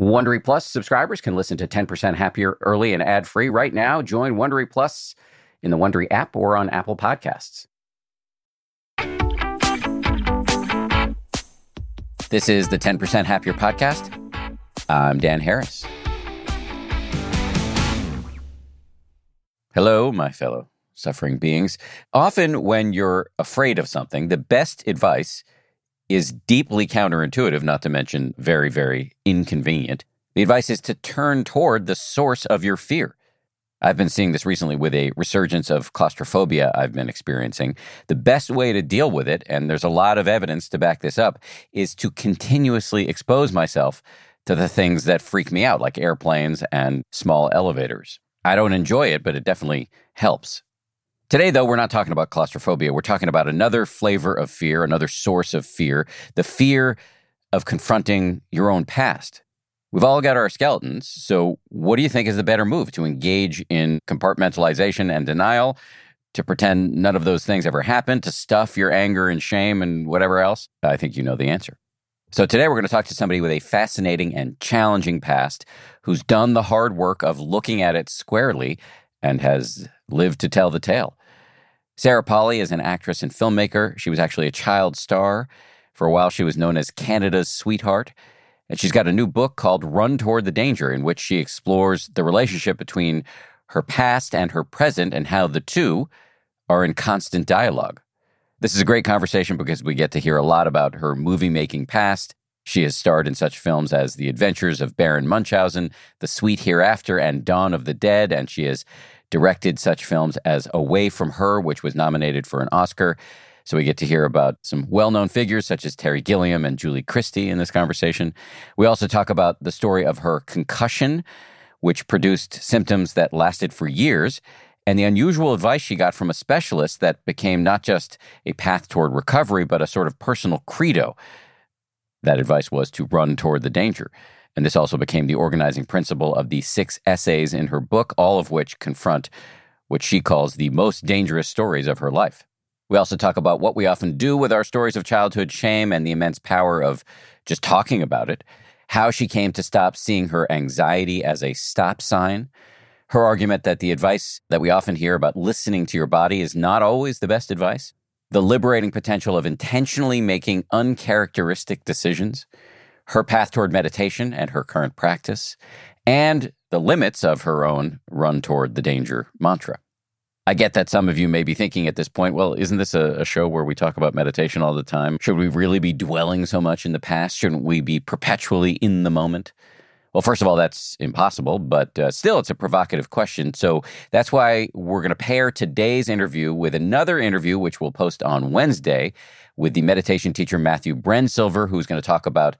Wondery Plus subscribers can listen to 10% Happier early and ad free right now. Join Wondery Plus in the Wondery app or on Apple Podcasts. This is the 10% Happier podcast. I'm Dan Harris. Hello, my fellow suffering beings. Often, when you're afraid of something, the best advice is deeply counterintuitive, not to mention very, very inconvenient. The advice is to turn toward the source of your fear. I've been seeing this recently with a resurgence of claustrophobia I've been experiencing. The best way to deal with it, and there's a lot of evidence to back this up, is to continuously expose myself to the things that freak me out, like airplanes and small elevators. I don't enjoy it, but it definitely helps. Today, though, we're not talking about claustrophobia. We're talking about another flavor of fear, another source of fear the fear of confronting your own past. We've all got our skeletons. So, what do you think is the better move? To engage in compartmentalization and denial, to pretend none of those things ever happened, to stuff your anger and shame and whatever else? I think you know the answer. So, today we're going to talk to somebody with a fascinating and challenging past who's done the hard work of looking at it squarely and has lived to tell the tale. Sarah Polley is an actress and filmmaker. She was actually a child star. For a while, she was known as Canada's sweetheart. And she's got a new book called Run Toward the Danger, in which she explores the relationship between her past and her present and how the two are in constant dialogue. This is a great conversation because we get to hear a lot about her movie making past. She has starred in such films as The Adventures of Baron Munchausen, The Sweet Hereafter, and Dawn of the Dead, and she has directed such films as Away from Her, which was nominated for an Oscar. So we get to hear about some well known figures such as Terry Gilliam and Julie Christie in this conversation. We also talk about the story of her concussion, which produced symptoms that lasted for years, and the unusual advice she got from a specialist that became not just a path toward recovery, but a sort of personal credo. That advice was to run toward the danger. And this also became the organizing principle of the six essays in her book, all of which confront what she calls the most dangerous stories of her life. We also talk about what we often do with our stories of childhood shame and the immense power of just talking about it, how she came to stop seeing her anxiety as a stop sign, her argument that the advice that we often hear about listening to your body is not always the best advice, the liberating potential of intentionally making uncharacteristic decisions, her path toward meditation and her current practice, and the limits of her own run toward the danger mantra. I get that some of you may be thinking at this point, well, isn't this a, a, show where we talk about meditation all the time? Should we really be dwelling so much in the past? Shouldn't we be perpetually in the moment? Well, first of all, that's impossible, but uh, still, it's a provocative question. So that's why we're going to pair today's interview with another interview, which we'll post on Wednesday, with the meditation teacher Matthew Brensilver, who's going to talk about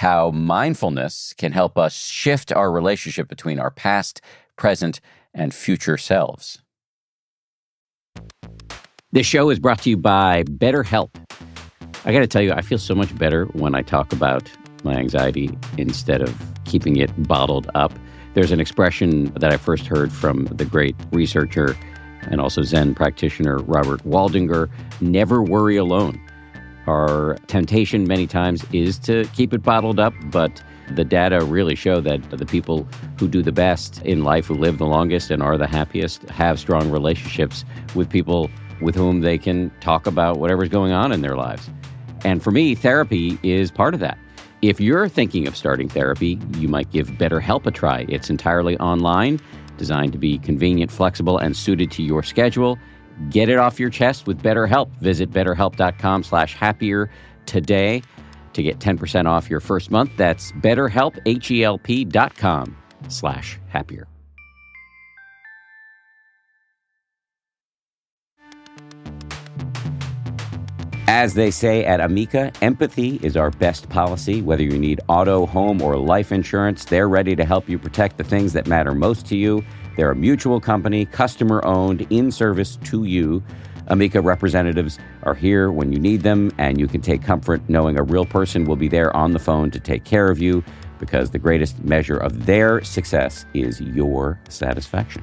how mindfulness can help us shift our relationship between our past, present, and future selves. This show is brought to you by BetterHelp. I got to tell you, I feel so much better when I talk about my anxiety instead of keeping it bottled up. There's an expression that I first heard from the great researcher and also Zen practitioner Robert Waldinger never worry alone. Our temptation many times is to keep it bottled up, but the data really show that the people who do the best in life, who live the longest and are the happiest, have strong relationships with people with whom they can talk about whatever's going on in their lives. And for me, therapy is part of that. If you're thinking of starting therapy, you might give BetterHelp a try. It's entirely online, designed to be convenient, flexible, and suited to your schedule. Get it off your chest with BetterHelp. Visit betterhelp.com slash happier today to get 10% off your first month. That's betterhelp, H-E-L-P dot com slash happier. As they say at Amica, empathy is our best policy. Whether you need auto, home, or life insurance, they're ready to help you protect the things that matter most to you – they're a mutual company, customer owned, in service to you. Amica representatives are here when you need them, and you can take comfort knowing a real person will be there on the phone to take care of you because the greatest measure of their success is your satisfaction.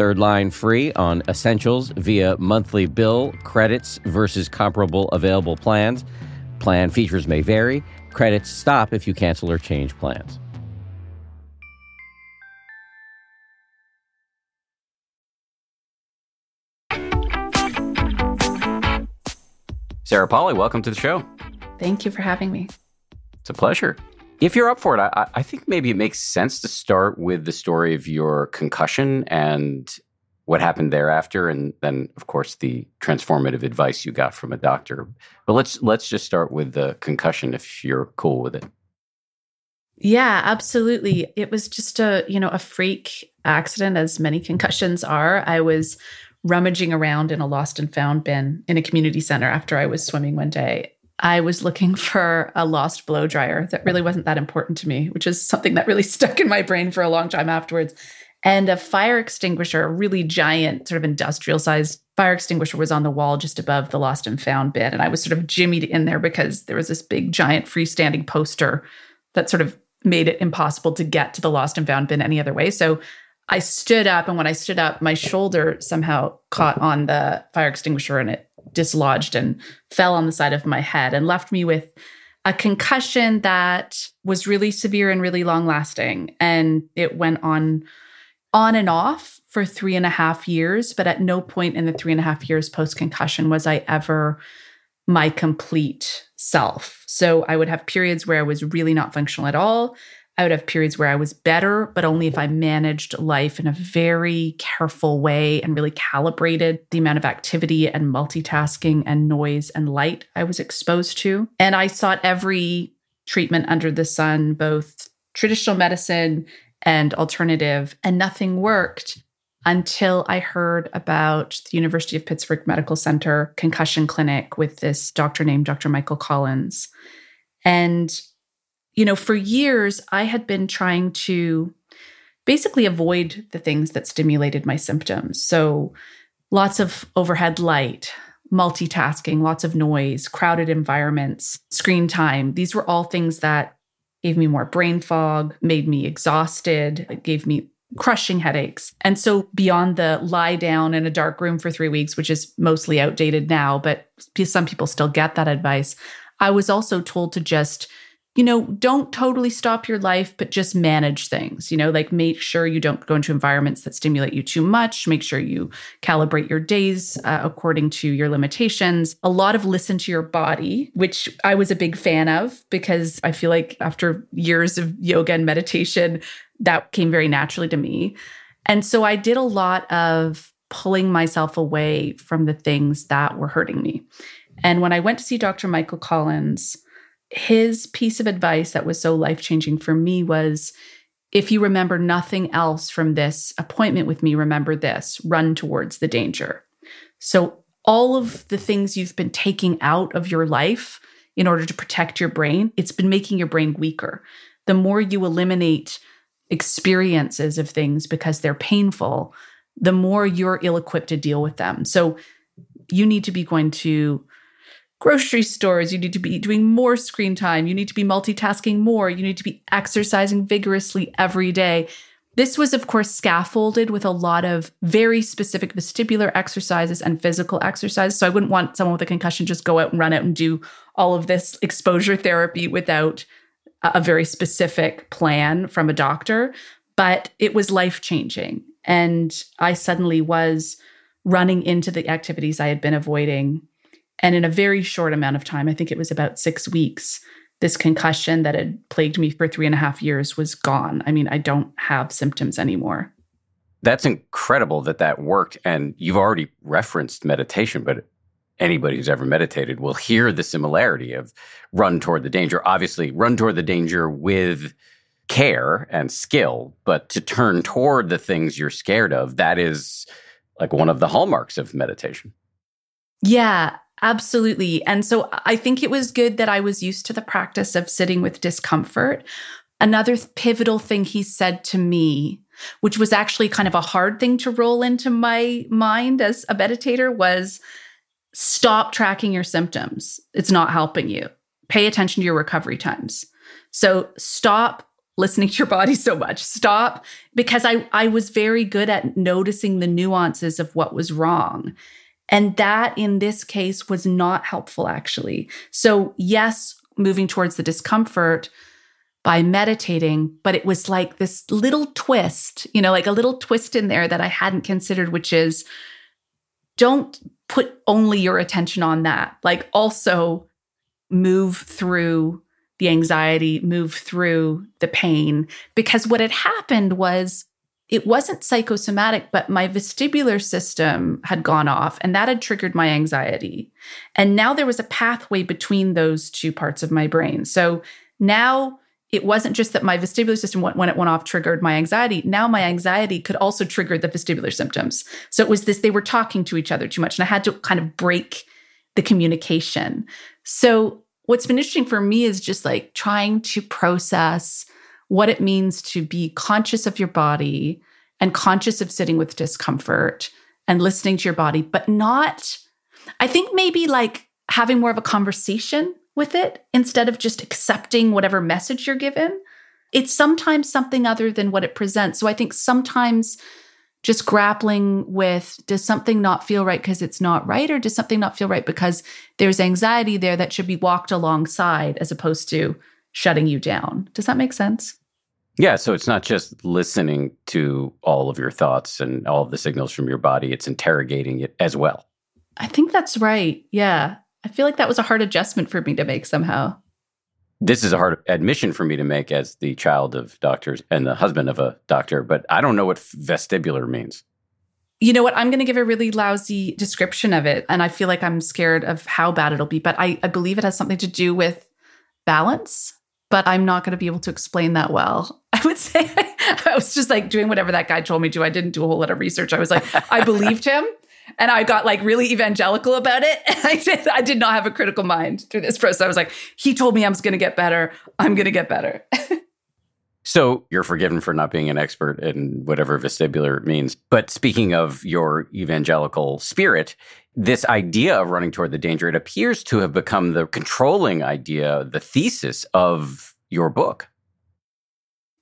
third line free on essentials via monthly bill credits versus comparable available plans. Plan features may vary. Credits stop if you cancel or change plans. Sarah Polley, welcome to the show. Thank you for having me. It's a pleasure. If you're up for it, I, I, think maybe it makes sense to start with the story of your concussion and what happened thereafter, and then, of course, the transformative advice you got from a doctor. But let's let's just start with the concussion, if you're cool with it. Yeah, absolutely. It was just a you know a freak accident, as many concussions are. I was rummaging around in a lost and found bin in a community center after I was swimming one day I was looking for a lost blow dryer that really wasn't that important to me, which is something that really stuck in my brain for a long time afterwards. And a fire extinguisher, a really giant, sort of industrial sized fire extinguisher, was on the wall just above the lost and found bin. And I was sort of jimmied in there because there was this big, giant freestanding poster that sort of made it impossible to get to the lost and found bin any other way. So I stood up, and when I stood up, my shoulder somehow caught on the fire extinguisher and it dislodged and fell on the side of my head and left me with a concussion that was really severe and really long lasting. And it went on on and off for three and a half years. But at no point in the three and a half years post concussion was I ever my complete self. So I would have periods where I was really not functional at all. I would have periods where I was better, but only if I managed life in a very careful way and really calibrated the amount of activity and multitasking and noise and light I was exposed to. And I sought every treatment under the sun, both traditional medicine and alternative, and nothing worked until I heard about the University of Pittsburgh Medical Center concussion clinic with this doctor named Dr. Michael Collins. And you know, for years, I had been trying to basically avoid the things that stimulated my symptoms. So, lots of overhead light, multitasking, lots of noise, crowded environments, screen time. These were all things that gave me more brain fog, made me exhausted, it gave me crushing headaches. And so, beyond the lie down in a dark room for three weeks, which is mostly outdated now, but some people still get that advice, I was also told to just you know, don't totally stop your life, but just manage things. You know, like make sure you don't go into environments that stimulate you too much. Make sure you calibrate your days uh, according to your limitations. A lot of listen to your body, which I was a big fan of because I feel like after years of yoga and meditation, that came very naturally to me. And so I did a lot of pulling myself away from the things that were hurting me. And when I went to see Dr. Michael Collins, his piece of advice that was so life changing for me was if you remember nothing else from this appointment with me, remember this run towards the danger. So, all of the things you've been taking out of your life in order to protect your brain, it's been making your brain weaker. The more you eliminate experiences of things because they're painful, the more you're ill equipped to deal with them. So, you need to be going to grocery stores. You need to be doing more screen time. You need to be multitasking more. You need to be exercising vigorously every day. This was, of course, scaffolded with a lot of very specific vestibular exercises and physical exercises. So I wouldn't want someone with a concussion just go out and run out and do all of this exposure therapy without a very specific plan from a doctor. But it was life changing. And I suddenly was running into the activities I had been avoiding and in a very short amount of time, I think it was about six weeks, this concussion that had plagued me for three and a half years was gone. I mean, I don't have symptoms anymore. That's incredible that that worked. And you've already referenced meditation, but anybody who's ever meditated will hear the similarity of run toward the danger. Obviously, run toward the danger with care and skill, but to turn toward the things you're scared of, that is like one of the hallmarks of meditation. Yeah, Absolutely. And so I think it was good that I was used to the practice of sitting with discomfort. Another pivotal thing he said to me, which was actually kind of a hard thing to roll into my mind as a meditator, was stop tracking your symptoms. It's not helping you. Pay attention to your recovery times. So stop listening to your body so much. Stop because I I was very good at noticing the nuances of what was wrong. And that in this case was not helpful, actually. So, yes, moving towards the discomfort by meditating, but it was like this little twist, you know, like a little twist in there that I hadn't considered, which is don't put only your attention on that. Like, also move through the anxiety, move through the pain. Because what had happened was it wasn't psychosomatic, but my vestibular system had gone off and that had triggered my anxiety. And now there was a pathway between those two parts of my brain. So now it wasn't just that my vestibular system, when it went off, triggered my anxiety. Now my anxiety could also trigger the vestibular symptoms. So it was this, they were talking to each other too much. And I had to kind of break the communication. So what's been interesting for me is just like trying to process what it means to be conscious of your body and conscious of sitting with discomfort and listening to your body, but not, I think maybe like having more of a conversation with it instead of just accepting whatever message you're given. It's sometimes something other than what it presents. So I think sometimes just grappling with does something not feel right because it's not right, or does something not feel right because there's anxiety there that should be walked alongside as opposed to shutting you down? Does that make sense? Yeah, so it's not just listening to all of your thoughts and all of the signals from your body, it's interrogating it as well. I think that's right. Yeah. I feel like that was a hard adjustment for me to make somehow. This is a hard admission for me to make as the child of doctors and the husband of a doctor, but I don't know what vestibular means. You know what? I'm going to give a really lousy description of it. And I feel like I'm scared of how bad it'll be. But I, I believe it has something to do with balance but I'm not going to be able to explain that well. I would say I was just like doing whatever that guy told me to. I didn't do a whole lot of research. I was like, I believed him and I got like really evangelical about it. And I did, I did not have a critical mind through this process. I was like, he told me I was going to get better. I'm going to get better. so you're forgiven for not being an expert in whatever vestibular means. But speaking of your evangelical spirit, this idea of running toward the danger, it appears to have become the controlling idea, the thesis of your book.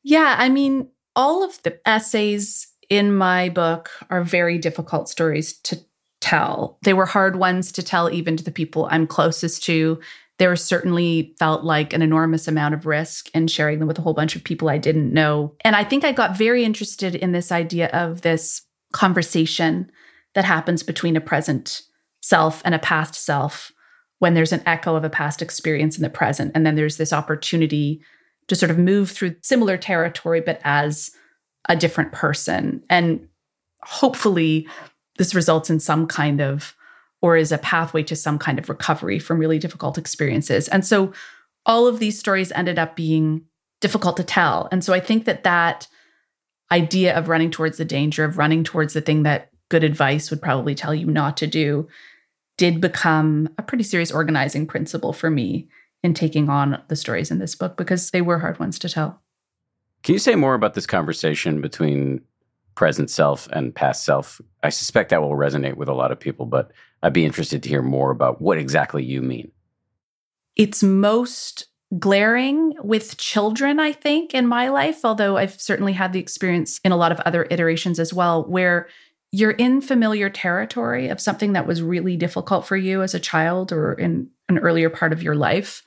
Yeah, I mean, all of the essays in my book are very difficult stories to tell. They were hard ones to tell even to the people I'm closest to. There certainly felt like an enormous amount of risk in sharing them with a whole bunch of people I didn't know. And I think I got very interested in this idea of this conversation that happens between a present self and a past self when there's an echo of a past experience in the present. And then there's this opportunity to sort of move through similar territory, but as a different person. And hopefully, this results in some kind of, or is a pathway to some kind of recovery from really difficult experiences. And so, all of these stories ended up being difficult to tell. And so, I think that that idea of running towards the danger, of running towards the thing that good advice would probably tell you not to do did become a pretty serious organizing principle for me in taking on the stories in this book because they were hard ones to tell. Can you say more about this conversation between present self and past self? I suspect that will resonate with a lot of people, but I'd be interested to hear more about what exactly you mean. It's most glaring with children, I think, in my life, although I've certainly had the experience in a lot of other iterations as well, where you're in familiar territory of something that was really difficult for you as a child or in an earlier part of your life,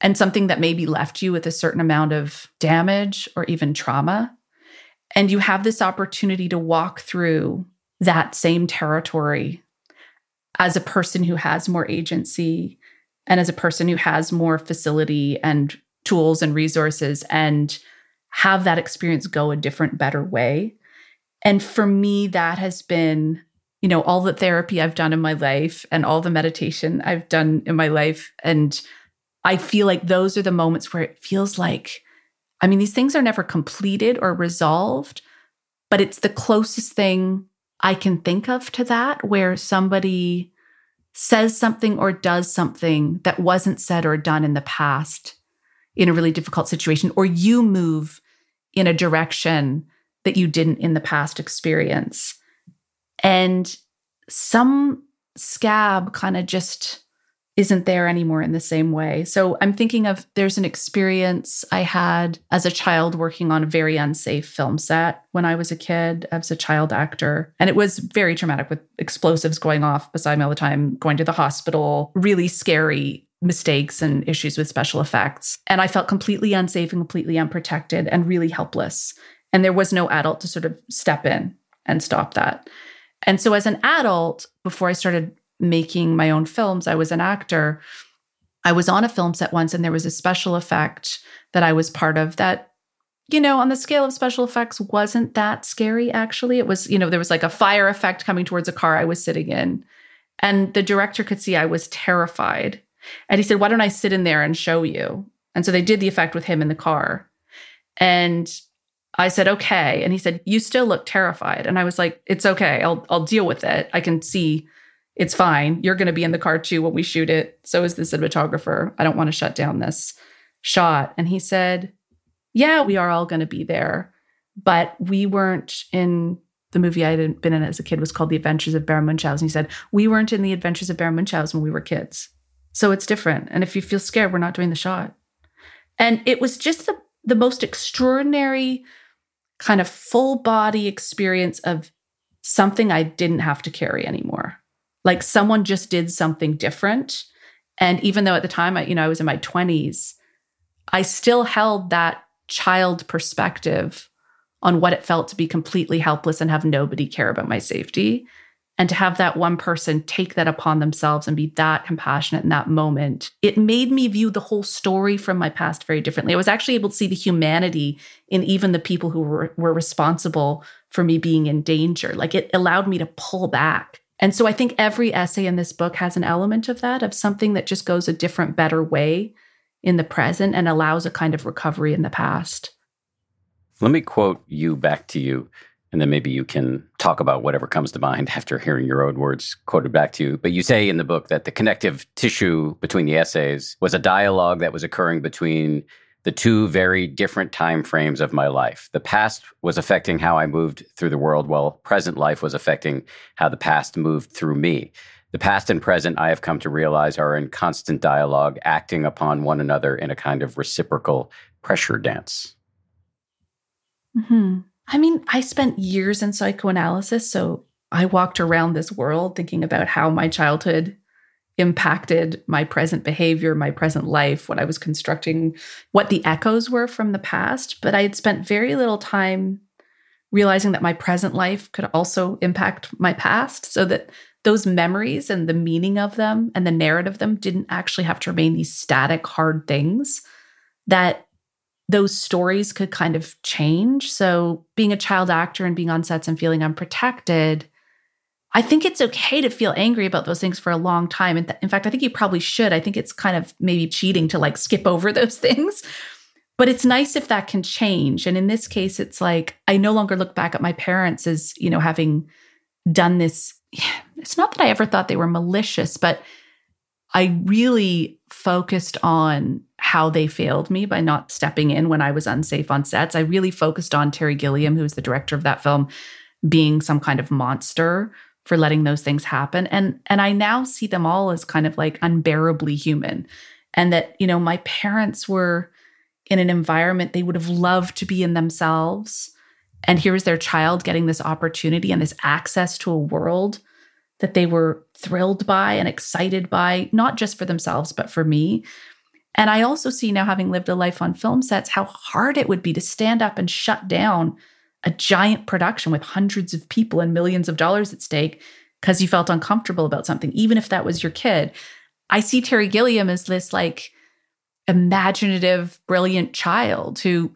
and something that maybe left you with a certain amount of damage or even trauma. And you have this opportunity to walk through that same territory as a person who has more agency and as a person who has more facility and tools and resources and have that experience go a different, better way and for me, that has been, you know, all the therapy I've done in my life and all the meditation I've done in my life. And I feel like those are the moments where it feels like, I mean, these things are never completed or resolved, but it's the closest thing I can think of to that where somebody says something or does something that wasn't said or done in the past in a really difficult situation, or you move in a direction that you didn't in the past experience. And some scab kind of just isn't there anymore in the same way. So I'm thinking of there's an experience I had as a child working on a very unsafe film set when I was a kid as a child actor. And it was very traumatic with explosives going off beside me all the time, going to the hospital, really scary mistakes and issues with special effects. And I felt completely unsafe and completely unprotected and really helpless. And there was no adult to sort of step in and stop that. And so as an adult, before I started making my own films, I was an actor. I was on a film set once and there was a special effect that I was part of that you know, on the scale of special effects, wasn't that scary actually. It was, you know, there was like a fire effect coming towards a car I was sitting in. And the director could see I was terrified. And he said, Why don't I sit in there and show you? And so they did the effect with him in the car. And I said, Okay. And he said, You still look terrified. And I was like, It's okay. I'll I'll deal with it. I can see it's fine. You're going to be in the car too when we shoot it. So is the cinematographer. I don't want to shut down this shot. And he said, Yeah, we are all going to be there. But we weren't in the movie I had been in as a kid was called The Adventures of Baron Munchausen. He said, We weren't in The Adventures of Baron Munchausen when we were kids. So it's different. And if you feel scared, we're not doing the shot. And it was just the, the most extraordinary kind of full body experience of something I didn't have to carry anymore like someone just did something different. And even though at the time I, you know i was in my 20s i still held that child perspective on what it felt to be completely helpless and have nobody care about my safety. And to have that one person take that upon themselves and be that compassionate in that moment it made me view the whole story from my past very differently. I was actually able to see the humanity in even the people who were, were responsible for me being in danger. Like it allowed me to pull back and so I think every essay in this book has an element of that, of something that just goes a different, better way in the present and allows a kind of recovery in the past. Let me quote you back to you, and then maybe you can talk about whatever comes to mind after hearing your own words quoted back to you. But you say in the book that the connective tissue between the essays was a dialogue that was occurring between the two very different time frames of my life. The past was affecting how I moved through the world, while present life was affecting how the past moved through me. The past and present, I have come to realize, are in constant dialogue, acting upon one another in a kind of reciprocal pressure dance. Mm-hmm. I mean, I spent years in psychoanalysis, so I walked around this world thinking about how my childhood impacted my present behavior, my present life, what I was constructing, what the echoes were from the past. But I had spent very little time realizing that my present life could also impact my past so that those memories and the meaning of them and the narrative of them didn't actually have to remain these static, hard things, that those stories could kind of change. So, being a child actor and being on sets and feeling unprotected I think it's okay to feel angry about those things for a long time. And in fact, I think you probably should. I think it's kind of maybe cheating to like skip over those things. But it's nice if that can change. And in this case, it's like I no longer look back at my parents as, you know, having done this. It's not that I ever thought they were malicious, but I really focused on how they failed me by not stepping in when I was unsafe on sets. I really focused on Terry Gilliam, who was the director of that film, being some kind of monster for letting those things happen. And and I now see them all as kind of like unbearably human and that you know my parents were in an environment they would have loved to be in themselves. And here's their child getting this opportunity and this access to a world that they were thrilled by and excited by not just for themselves but for me. And I also see now having lived a life on film sets how hard it would be to stand up and shut down a giant production with hundreds of people and millions of dollars at stake because you felt uncomfortable about something, even if that was your kid. I see Terry Gilliam as this like imaginative, brilliant child who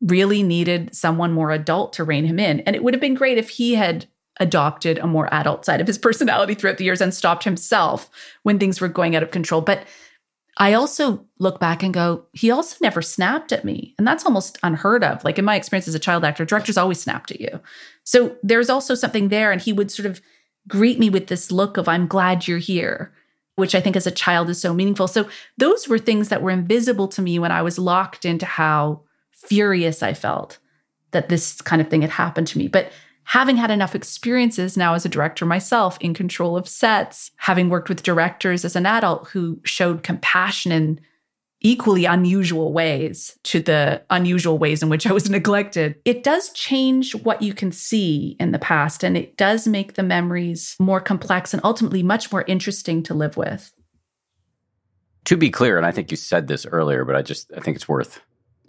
really needed someone more adult to rein him in. And it would have been great if he had adopted a more adult side of his personality throughout the years and stopped himself when things were going out of control. But I also look back and go, he also never snapped at me. And that's almost unheard of. Like in my experience as a child actor, directors always snapped at you. So there's also something there. And he would sort of greet me with this look of, I'm glad you're here, which I think as a child is so meaningful. So those were things that were invisible to me when I was locked into how furious I felt that this kind of thing had happened to me. But having had enough experiences now as a director myself in control of sets, having worked with directors as an adult who showed compassion in equally unusual ways to the unusual ways in which I was neglected, it does change what you can see in the past. And it does make the memories more complex and ultimately much more interesting to live with. To be clear, and I think you said this earlier, but I just I think it's worth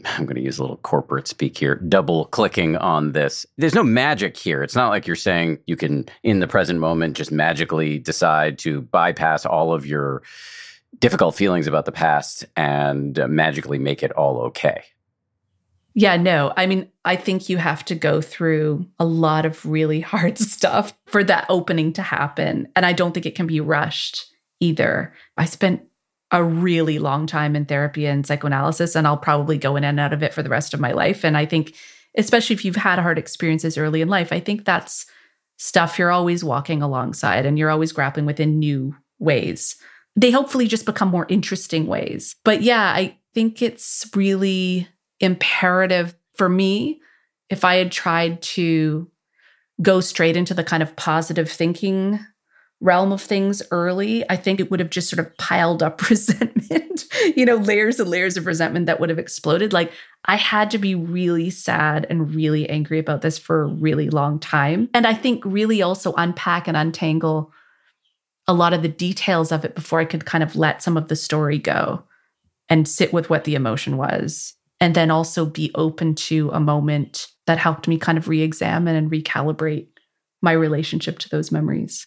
I'm going to use a little corporate speak here, double clicking on this. There's no magic here. It's not like you're saying you can, in the present moment, just magically decide to bypass all of your difficult feelings about the past and uh, magically make it all okay. Yeah, no. I mean, I think you have to go through a lot of really hard stuff for that opening to happen. And I don't think it can be rushed either. I spent a really long time in therapy and psychoanalysis, and I'll probably go in and out of it for the rest of my life. And I think, especially if you've had hard experiences early in life, I think that's stuff you're always walking alongside and you're always grappling with in new ways. They hopefully just become more interesting ways. But yeah, I think it's really imperative for me if I had tried to go straight into the kind of positive thinking realm of things early, I think it would have just sort of piled up resentment, you know, layers and layers of resentment that would have exploded. Like I had to be really sad and really angry about this for a really long time. And I think really also unpack and untangle a lot of the details of it before I could kind of let some of the story go and sit with what the emotion was. And then also be open to a moment that helped me kind of re examine and recalibrate my relationship to those memories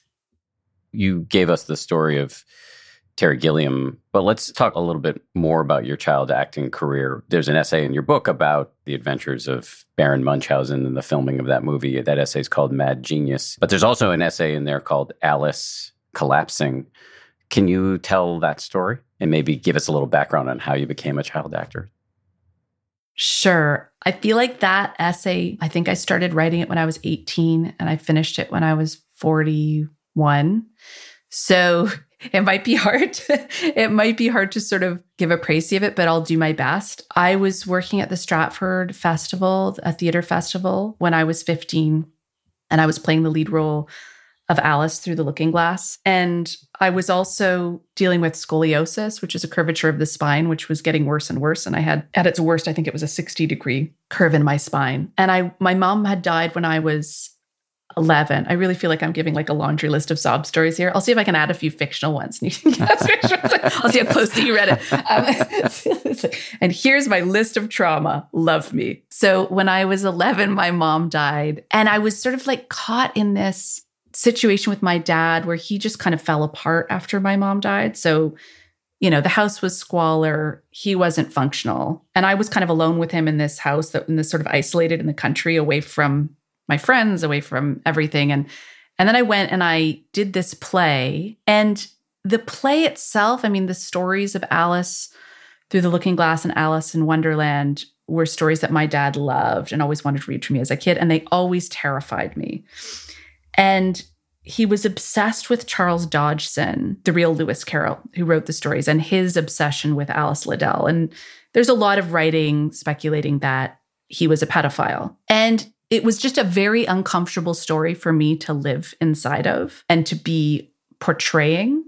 you gave us the story of Terry Gilliam, but let's talk a little bit more about your child acting career. There's an essay in your book about the adventures of Baron Munchausen and the filming of that movie. That essay is called Mad Genius. But there's also an essay in there called Alice Collapsing. Can you tell that story and maybe give us a little background on how you became a child actor? Sure. I feel like that essay, I think I started writing it when I was 18 and I finished it when I was 40 one. So it might be hard. it might be hard to sort of give a précis of it, but I'll do my best. I was working at the Stratford Festival, a theater festival, when I was 15, and I was playing the lead role of Alice through the looking glass. And I was also dealing with scoliosis, which is a curvature of the spine, which was getting worse and worse. And I had, at its worst, I think it was a 60 degree curve in my spine. And I, my mom had died when I was 11. I really feel like I'm giving like a laundry list of sob stories here. I'll see if I can add a few fictional ones. I'll see how closely you read it. Um, and here's my list of trauma. Love me. So when I was 11, my mom died. And I was sort of like caught in this situation with my dad where he just kind of fell apart after my mom died. So, you know, the house was squalor. He wasn't functional. And I was kind of alone with him in this house that in this sort of isolated in the country away from my friends, away from everything. And and then I went and I did this play. And the play itself, I mean, the stories of Alice through the looking glass and Alice in Wonderland were stories that my dad loved and always wanted to read for me as a kid. And they always terrified me. And he was obsessed with Charles Dodgson, the real Lewis Carroll, who wrote the stories, and his obsession with Alice Liddell. And there's a lot of writing speculating that he was a pedophile. And it was just a very uncomfortable story for me to live inside of and to be portraying.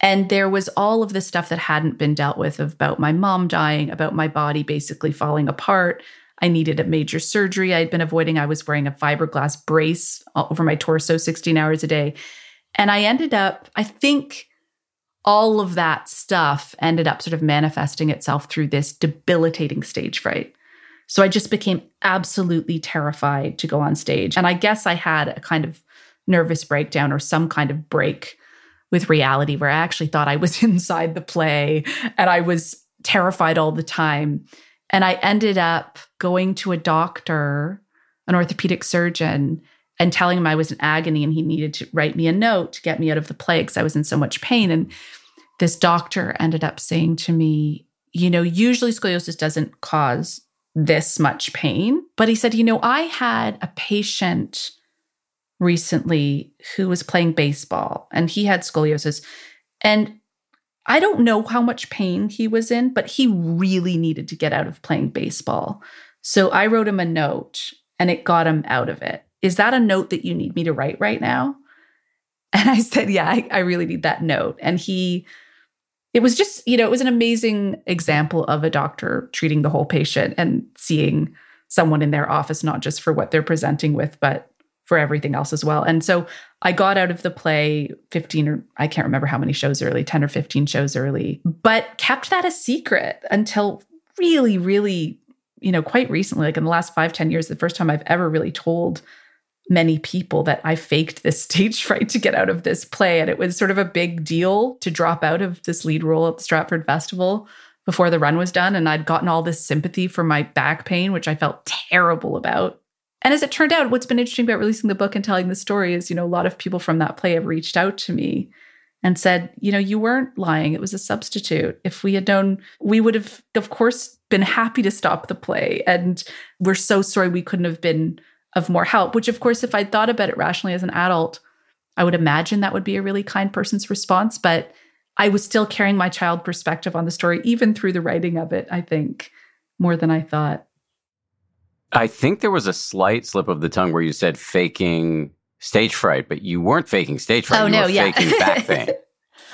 And there was all of the stuff that hadn't been dealt with about my mom dying, about my body basically falling apart. I needed a major surgery I'd been avoiding. I was wearing a fiberglass brace over my torso 16 hours a day. And I ended up, I think all of that stuff ended up sort of manifesting itself through this debilitating stage fright. So I just became absolutely terrified to go on stage. And I guess I had a kind of nervous breakdown or some kind of break with reality where I actually thought I was inside the play and I was terrified all the time. And I ended up going to a doctor, an orthopedic surgeon, and telling him I was in agony and he needed to write me a note to get me out of the play because I was in so much pain. And this doctor ended up saying to me, You know, usually scoliosis doesn't cause this much pain. But he said, you know, I had a patient recently who was playing baseball and he had scoliosis. And I don't know how much pain he was in, but he really needed to get out of playing baseball. So I wrote him a note and it got him out of it. Is that a note that you need me to write right now? And I said, Yeah, I, I really need that note. And he, it was just, you know, it was an amazing example of a doctor treating the whole patient and seeing someone in their office, not just for what they're presenting with, but for everything else as well. And so I got out of the play 15 or I can't remember how many shows early, 10 or 15 shows early, but kept that a secret until really, really, you know, quite recently, like in the last five, 10 years, the first time I've ever really told many people that I faked this stage fright to get out of this play. And it was sort of a big deal to drop out of this lead role at the Stratford Festival before the run was done. And I'd gotten all this sympathy for my back pain, which I felt terrible about. And as it turned out, what's been interesting about releasing the book and telling the story is, you know, a lot of people from that play have reached out to me and said, you know, you weren't lying. It was a substitute. If we had known, we would have, of course, been happy to stop the play. And we're so sorry we couldn't have been of more help, which, of course, if I'd thought about it rationally as an adult, I would imagine that would be a really kind person's response. But I was still carrying my child perspective on the story, even through the writing of it, I think, more than I thought. I think there was a slight slip of the tongue where you said faking stage fright, but you weren't faking stage fright. Oh, you no, were yeah. faking back pain.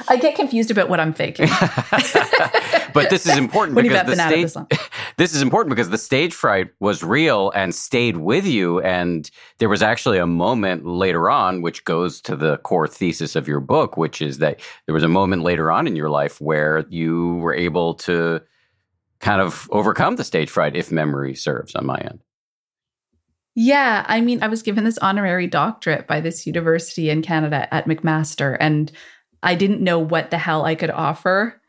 I get confused about what I'm faking. but this is important because the stage song. this is important because the stage fright was real and stayed with you and there was actually a moment later on which goes to the core thesis of your book which is that there was a moment later on in your life where you were able to kind of overcome the stage fright if memory serves on my end Yeah, I mean, I was given this honorary doctorate by this university in Canada at McMaster, and I didn't know what the hell I could offer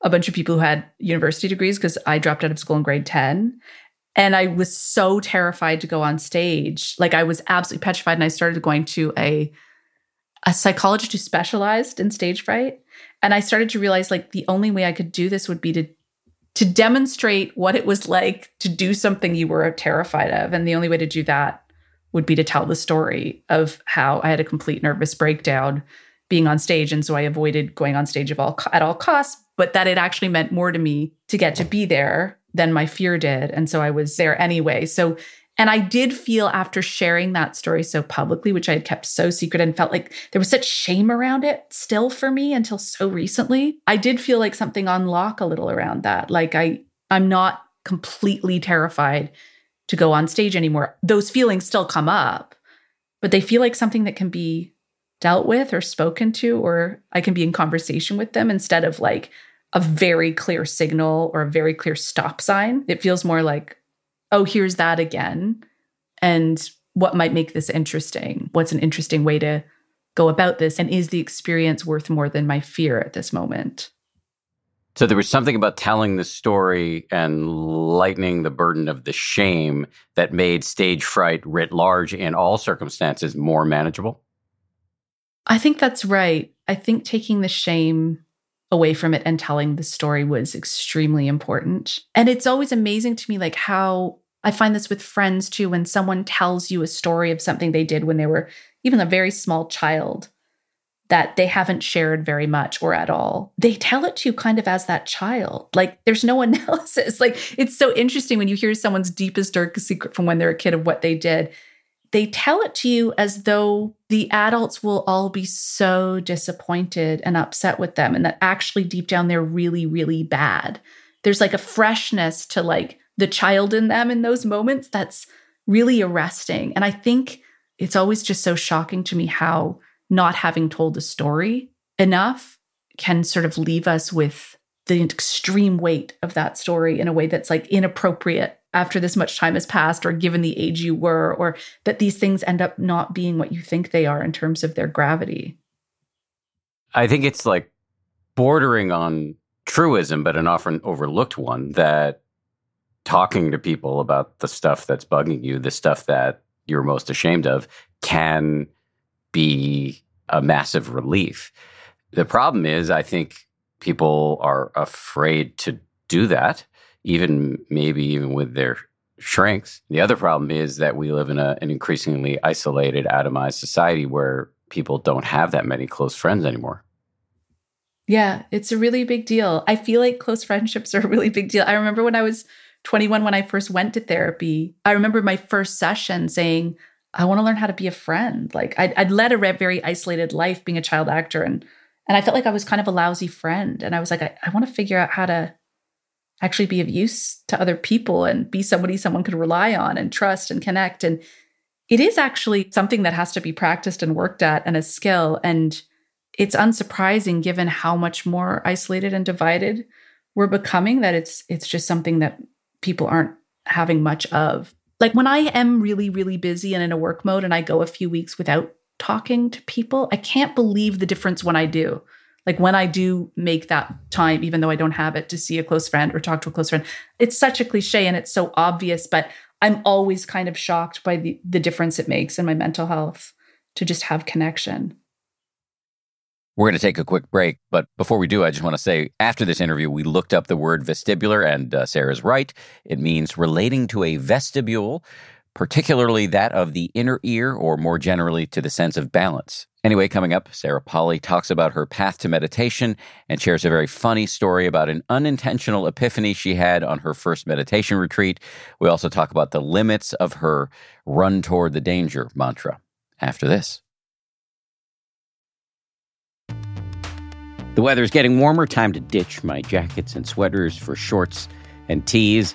a bunch of people who had university degrees because I dropped out of school in grade 10. And I was so terrified to go on stage. Like I was absolutely petrified. And I started going to a a psychologist who specialized in stage fright. And I started to realize like the only way I could do this would be to to demonstrate what it was like to do something you were terrified of. And the only way to do that would be to tell the story of how I had a complete nervous breakdown being on stage. And so I avoided going on stage of all, at all costs, but that it actually meant more to me to get to be there than my fear did. And so I was there anyway. So, and I did feel after sharing that story so publicly, which I had kept so secret and felt like there was such shame around it still for me until so recently. I did feel like something unlock a little around that. Like I, I'm not completely terrified to go on stage anymore. Those feelings still come up, but they feel like something that can be dealt with or spoken to, or I can be in conversation with them instead of like a very clear signal or a very clear stop sign. It feels more like, oh, here's that again. And what might make this interesting? What's an interesting way to go about this? And is the experience worth more than my fear at this moment? So there was something about telling the story and lightening the burden of the shame that made stage fright writ large in all circumstances more manageable. I think that's right. I think taking the shame away from it and telling the story was extremely important. And it's always amazing to me, like how I find this with friends too, when someone tells you a story of something they did when they were even a very small child that they haven't shared very much or at all. They tell it to you kind of as that child. Like there's no analysis. Like it's so interesting when you hear someone's deepest, darkest secret from when they're a kid of what they did they tell it to you as though the adults will all be so disappointed and upset with them and that actually deep down they're really really bad. There's like a freshness to like the child in them in those moments that's really arresting and i think it's always just so shocking to me how not having told a story enough can sort of leave us with the extreme weight of that story in a way that's like inappropriate after this much time has passed or given the age you were or that these things end up not being what you think they are in terms of their gravity? I think it's like bordering on truism but an often overlooked one that talking to people about the stuff that's bugging you the stuff that you're most ashamed of can be a massive relief. The problem is i think people are afraid to do that even maybe even with their shrinks. The other problem is that we live in a, an increasingly isolated, atomized society where people don't have that many close friends anymore. Yeah, it's a really big deal. I feel like close friendships are a really big deal. I remember when I was 21, when I first went to therapy, I remember my first session saying, I want to learn how to be a friend. Like I'd, I'd led a very isolated life being a child actor and and I felt like I was kind of a lousy friend. And I was like, I, I want to figure out how to actually be of use to other people and be somebody someone could rely on and trust and connect. And it is actually something that has to be practiced and worked at and a skill. And it's unsurprising given how much more isolated and divided we're becoming that it's it's just something that people aren't having much of. Like when I am really, really busy and in a work mode and I go a few weeks without talking to people, I can't believe the difference when I do. Like when I do make that time, even though I don't have it to see a close friend or talk to a close friend, it's such a cliche and it's so obvious, but I'm always kind of shocked by the, the difference it makes in my mental health to just have connection. We're going to take a quick break, but before we do, I just want to say after this interview, we looked up the word vestibular, and uh, Sarah's right. It means relating to a vestibule, particularly that of the inner ear, or more generally to the sense of balance. Anyway, coming up, Sarah Polley talks about her path to meditation and shares a very funny story about an unintentional epiphany she had on her first meditation retreat. We also talk about the limits of her run toward the danger mantra after this. The weather is getting warmer, time to ditch my jackets and sweaters for shorts and tees.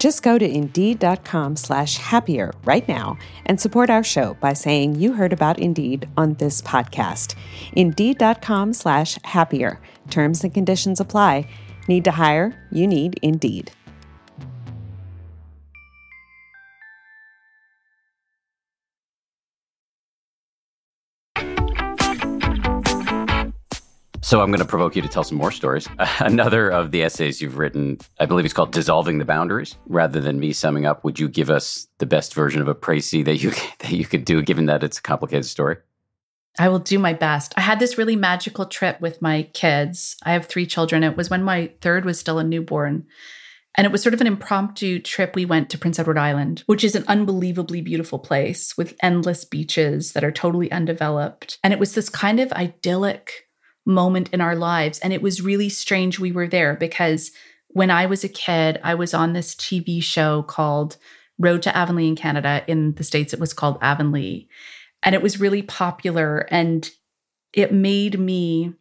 Just go to Indeed.com slash happier right now and support our show by saying you heard about Indeed on this podcast. Indeed.com slash happier. Terms and conditions apply. Need to hire? You need Indeed. So I'm going to provoke you to tell some more stories. Another of the essays you've written, I believe it's called "Dissolving the Boundaries." Rather than me summing up, would you give us the best version of a précis that you that you could do, given that it's a complicated story? I will do my best. I had this really magical trip with my kids. I have three children. It was when my third was still a newborn. And it was sort of an impromptu trip. We went to Prince Edward Island, which is an unbelievably beautiful place with endless beaches that are totally undeveloped. And it was this kind of idyllic moment in our lives. And it was really strange we were there because when I was a kid, I was on this TV show called Road to Avonlea in Canada. In the States, it was called Avonlea. And it was really popular. And it made me,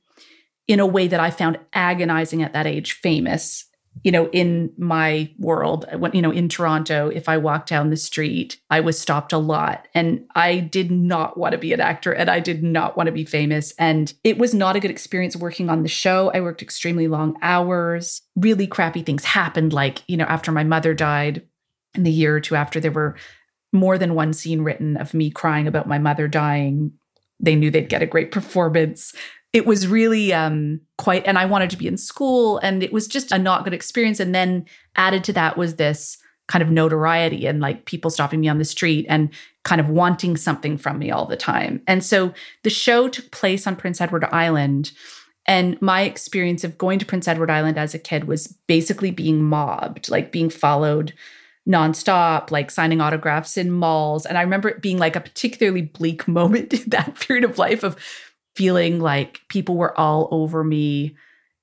in a way that I found agonizing at that age, famous you know, in my world, when, you know, in Toronto, if I walked down the street, I was stopped a lot. And I did not want to be an actor and I did not want to be famous. And it was not a good experience working on the show. I worked extremely long hours. Really crappy things happened. Like, you know, after my mother died, in the year or two after, there were more than one scene written of me crying about my mother dying. They knew they'd get a great performance it was really um, quite, and I wanted to be in school, and it was just a not good experience. And then added to that was this kind of notoriety and like people stopping me on the street and kind of wanting something from me all the time. And so the show took place on Prince Edward Island. And my experience of going to Prince Edward Island as a kid was basically being mobbed, like being followed nonstop, like signing autographs in malls. And I remember it being like a particularly bleak moment in that period of life of feeling like people were all over me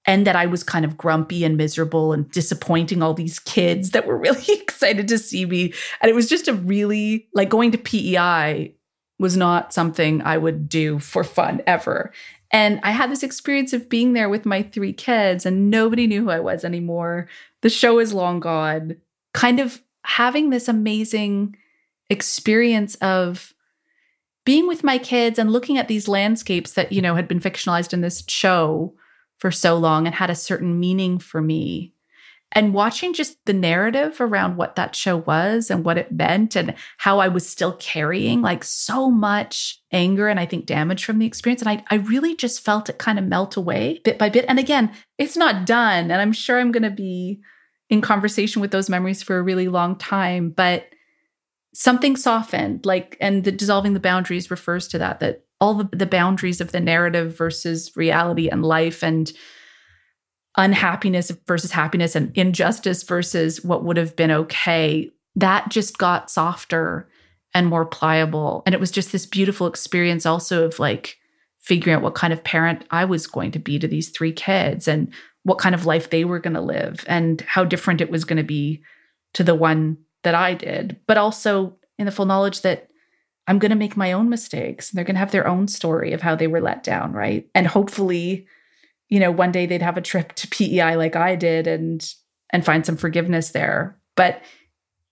and that I was kind of grumpy and miserable and disappointing all these kids that were really excited to see me. And it was just a really like going to PEI was not something I would do for fun ever. And I had this experience of being there with my three kids and nobody knew who I was anymore. The show is long gone. Kind of having this amazing experience of being with my kids and looking at these landscapes that, you know, had been fictionalized in this show for so long and had a certain meaning for me. And watching just the narrative around what that show was and what it meant and how I was still carrying like so much anger and I think damage from the experience. And I, I really just felt it kind of melt away bit by bit. And again, it's not done. And I'm sure I'm going to be in conversation with those memories for a really long time. But something softened like and the dissolving the boundaries refers to that that all the, the boundaries of the narrative versus reality and life and unhappiness versus happiness and injustice versus what would have been okay that just got softer and more pliable. And it was just this beautiful experience also of like figuring out what kind of parent I was going to be to these three kids and what kind of life they were going to live and how different it was going to be to the one that I did, but also in the full knowledge that I'm going to make my own mistakes and they're going to have their own story of how they were let down, right? And hopefully, you know, one day they'd have a trip to PEI like I did and and find some forgiveness there. But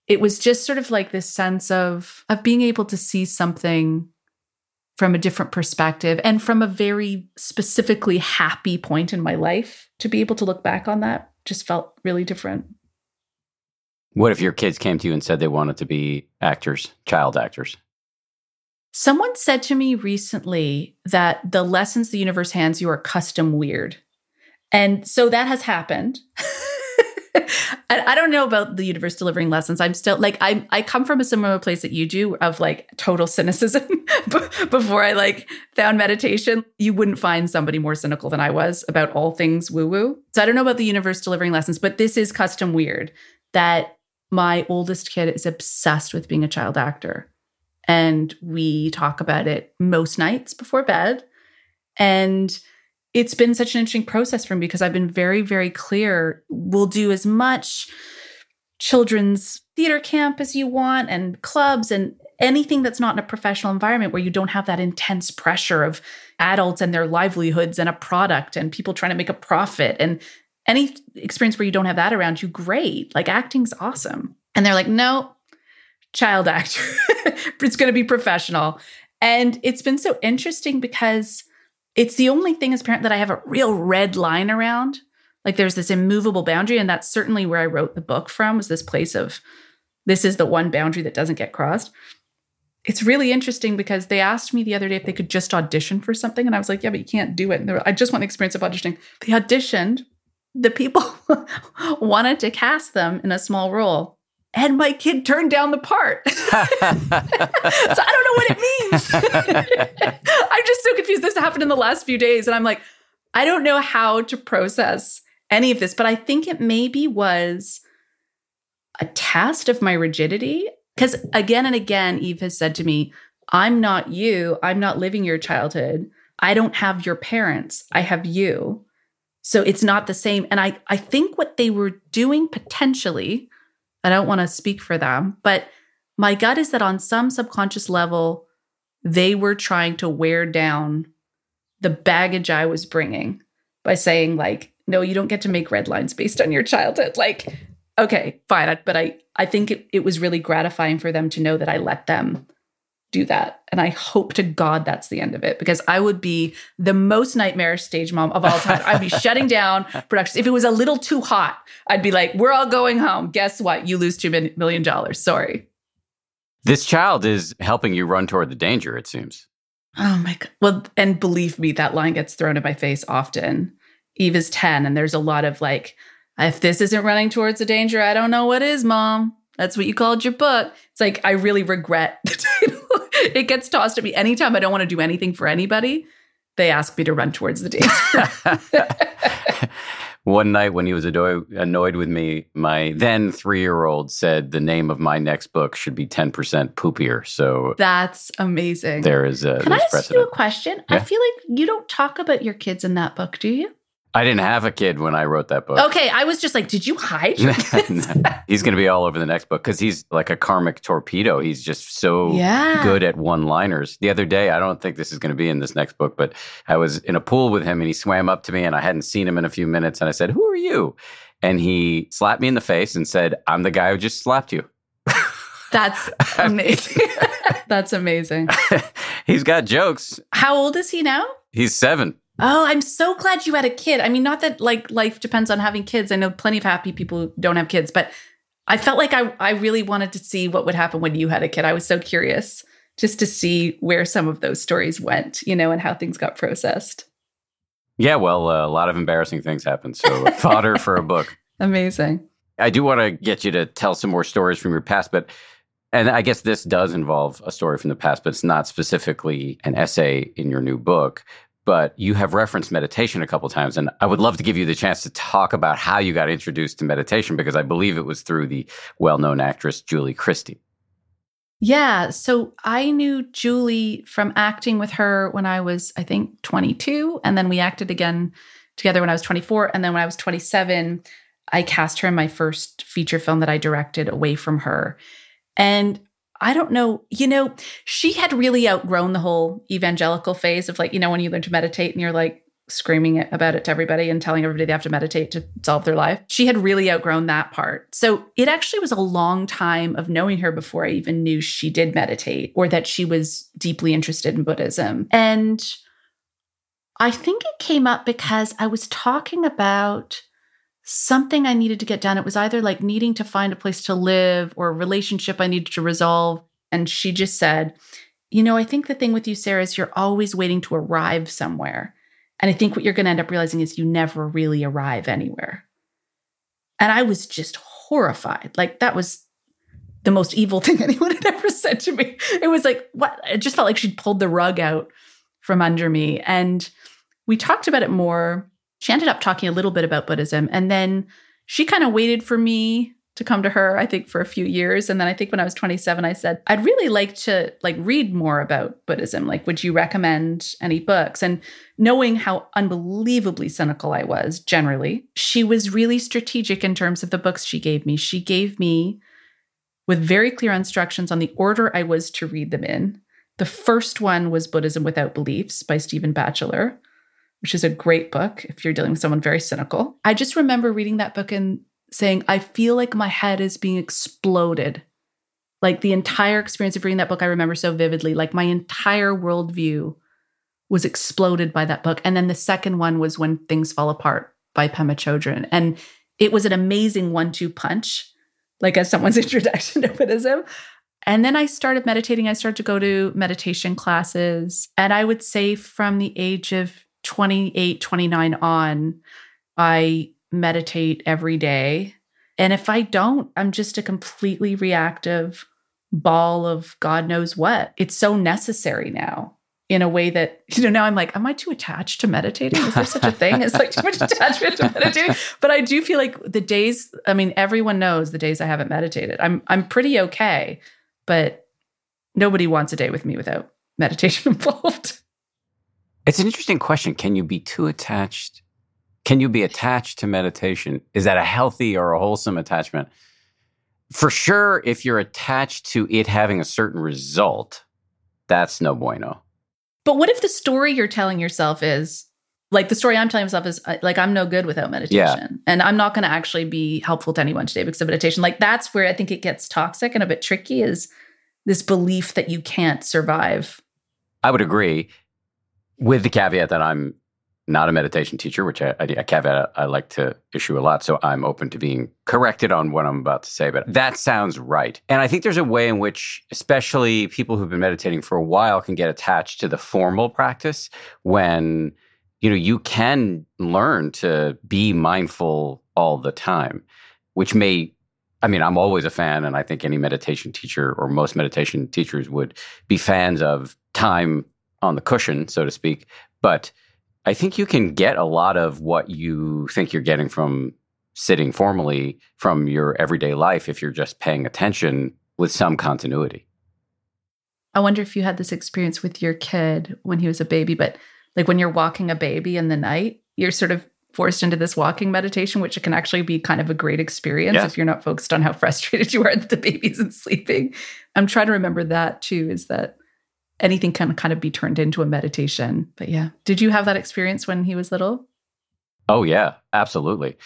it was just sort of like this sense of of being able to see something from a different perspective and from a very specifically happy point in my life to be able to look back on that just felt really different. What if your kids came to you and said they wanted to be actors, child actors? Someone said to me recently that the lessons the universe hands you are custom weird. And so that has happened. I don't know about the universe delivering lessons. I'm still like I I come from a similar place that you do of like total cynicism before I like found meditation. You wouldn't find somebody more cynical than I was about all things woo woo. So I don't know about the universe delivering lessons, but this is custom weird that my oldest kid is obsessed with being a child actor. And we talk about it most nights before bed. And it's been such an interesting process for me because I've been very, very clear we'll do as much children's theater camp as you want and clubs and anything that's not in a professional environment where you don't have that intense pressure of adults and their livelihoods and a product and people trying to make a profit and any experience where you don't have that around you, great. Like acting's awesome. And they're like, no, child actor. it's going to be professional. And it's been so interesting because it's the only thing as parent that I have a real red line around. Like there's this immovable boundary. And that's certainly where I wrote the book from was this place of this is the one boundary that doesn't get crossed. It's really interesting because they asked me the other day if they could just audition for something. And I was like, yeah, but you can't do it. And I just want the experience of auditioning. They auditioned the people wanted to cast them in a small role. And my kid turned down the part. so I don't know what it means. I'm just so confused. This happened in the last few days. And I'm like, I don't know how to process any of this, but I think it maybe was a test of my rigidity. Because again and again, Eve has said to me, I'm not you. I'm not living your childhood. I don't have your parents. I have you. So it's not the same. And I, I think what they were doing potentially, I don't want to speak for them, but my gut is that on some subconscious level, they were trying to wear down the baggage I was bringing by saying, like, no, you don't get to make red lines based on your childhood. Like, okay, fine. But I, I think it, it was really gratifying for them to know that I let them do that. And I hope to God that's the end of it because I would be the most nightmarish stage mom of all time. I'd be shutting down productions. If it was a little too hot, I'd be like, we're all going home. Guess what? You lose $2 million. Sorry. This child is helping you run toward the danger, it seems. Oh my God. Well, and believe me, that line gets thrown in my face often. Eve is 10, and there's a lot of like, if this isn't running towards the danger, I don't know what is, mom. That's what you called your book. It's like, I really regret the title. it gets tossed at me anytime I don't want to do anything for anybody. They ask me to run towards the danger. One night when he was annoyed with me, my then three year old said the name of my next book should be 10% poopier. So that's amazing. There is a. Can I ask precedent. you a question? Yeah? I feel like you don't talk about your kids in that book, do you? I didn't have a kid when I wrote that book. Okay, I was just like, did you hide? he's going to be all over the next book because he's like a karmic torpedo. He's just so yeah. good at one-liners. The other day, I don't think this is going to be in this next book, but I was in a pool with him and he swam up to me and I hadn't seen him in a few minutes and I said, "Who are you?" And he slapped me in the face and said, "I'm the guy who just slapped you." That's amazing. That's amazing. he's got jokes. How old is he now? He's 7. Oh, I'm so glad you had a kid. I mean, not that like life depends on having kids. I know plenty of happy people who don't have kids, but I felt like I, I really wanted to see what would happen when you had a kid. I was so curious just to see where some of those stories went, you know, and how things got processed. Yeah, well, uh, a lot of embarrassing things happened. So, fodder for a book. Amazing. I do want to get you to tell some more stories from your past, but and I guess this does involve a story from the past, but it's not specifically an essay in your new book but you have referenced meditation a couple times and i would love to give you the chance to talk about how you got introduced to meditation because i believe it was through the well-known actress julie christie. Yeah so i knew julie from acting with her when i was i think 22 and then we acted again together when i was 24 and then when i was 27 i cast her in my first feature film that i directed away from her. And I don't know, you know, she had really outgrown the whole evangelical phase of like, you know, when you learn to meditate and you're like screaming about it to everybody and telling everybody they have to meditate to solve their life. She had really outgrown that part. So it actually was a long time of knowing her before I even knew she did meditate or that she was deeply interested in Buddhism. And I think it came up because I was talking about something I needed to get done. It was either like needing to find a place to live or a relationship I needed to resolve. And she just said, You know, I think the thing with you, Sarah, is you're always waiting to arrive somewhere. And I think what you're going to end up realizing is you never really arrive anywhere. And I was just horrified. Like, that was the most evil thing anyone had ever said to me. It was like, what? It just felt like she'd pulled the rug out from under me. And we talked about it more she ended up talking a little bit about Buddhism. And then she kind of waited for me to come to her, I think, for a few years. And then I think when I was 27, I said, I'd really like to like read more about Buddhism. Like, would you recommend any books? And knowing how unbelievably cynical I was generally, she was really strategic in terms of the books she gave me. She gave me with very clear instructions on the order I was to read them in. The first one was Buddhism Without Beliefs by Stephen Batchelor which is a great book if you're dealing with someone very cynical. I just remember reading that book and saying, I feel like my head is being exploded. Like the entire experience of reading that book, I remember so vividly. Like my entire worldview was exploded by that book. And then the second one was When Things Fall Apart by Pema Chodron. And it was an amazing one two punch, like as someone's introduction to Buddhism. And then I started meditating. I started to go to meditation classes. And I would say from the age of 28, 29 on, I meditate every day. And if I don't, I'm just a completely reactive ball of God knows what. It's so necessary now in a way that, you know, now I'm like, am I too attached to meditating? Is there such a thing as like too much attachment to meditating? But I do feel like the days, I mean, everyone knows the days I haven't meditated. I'm I'm pretty okay, but nobody wants a day with me without meditation involved. It's an interesting question. Can you be too attached? Can you be attached to meditation? Is that a healthy or a wholesome attachment? For sure, if you're attached to it having a certain result, that's no bueno. But what if the story you're telling yourself is like the story I'm telling myself is uh, like I'm no good without meditation, Yeah. and I'm not going to actually be helpful to anyone today because of meditation. Like that's where I think it gets toxic and a bit tricky is this belief that you can't survive. I would agree with the caveat that I'm not a meditation teacher, which I, I, a caveat I like to issue a lot. So I'm open to being corrected on what I'm about to say. But that sounds right. And I think there's a way in which, especially people who've been meditating for a while, can get attached to the formal practice when you know you can learn to be mindful all the time, which may I mean, I'm always a fan, and I think any meditation teacher or most meditation teachers would be fans of time on the cushion, so to speak. But I think you can get a lot of what you think you're getting from sitting formally from your everyday life if you're just paying attention with some continuity. I wonder if you had this experience with your kid when he was a baby, but like when you're walking a baby in the night, you're sort of forced into this walking meditation, which can actually be kind of a great experience Yeah. if you're not focused on how frustrated you are that the baby isn't sleeping. I'm trying to remember that too, is that anything can kind of be turned into a meditation. But yeah. Did you have that experience when he was little? Oh, yeah, absolutely.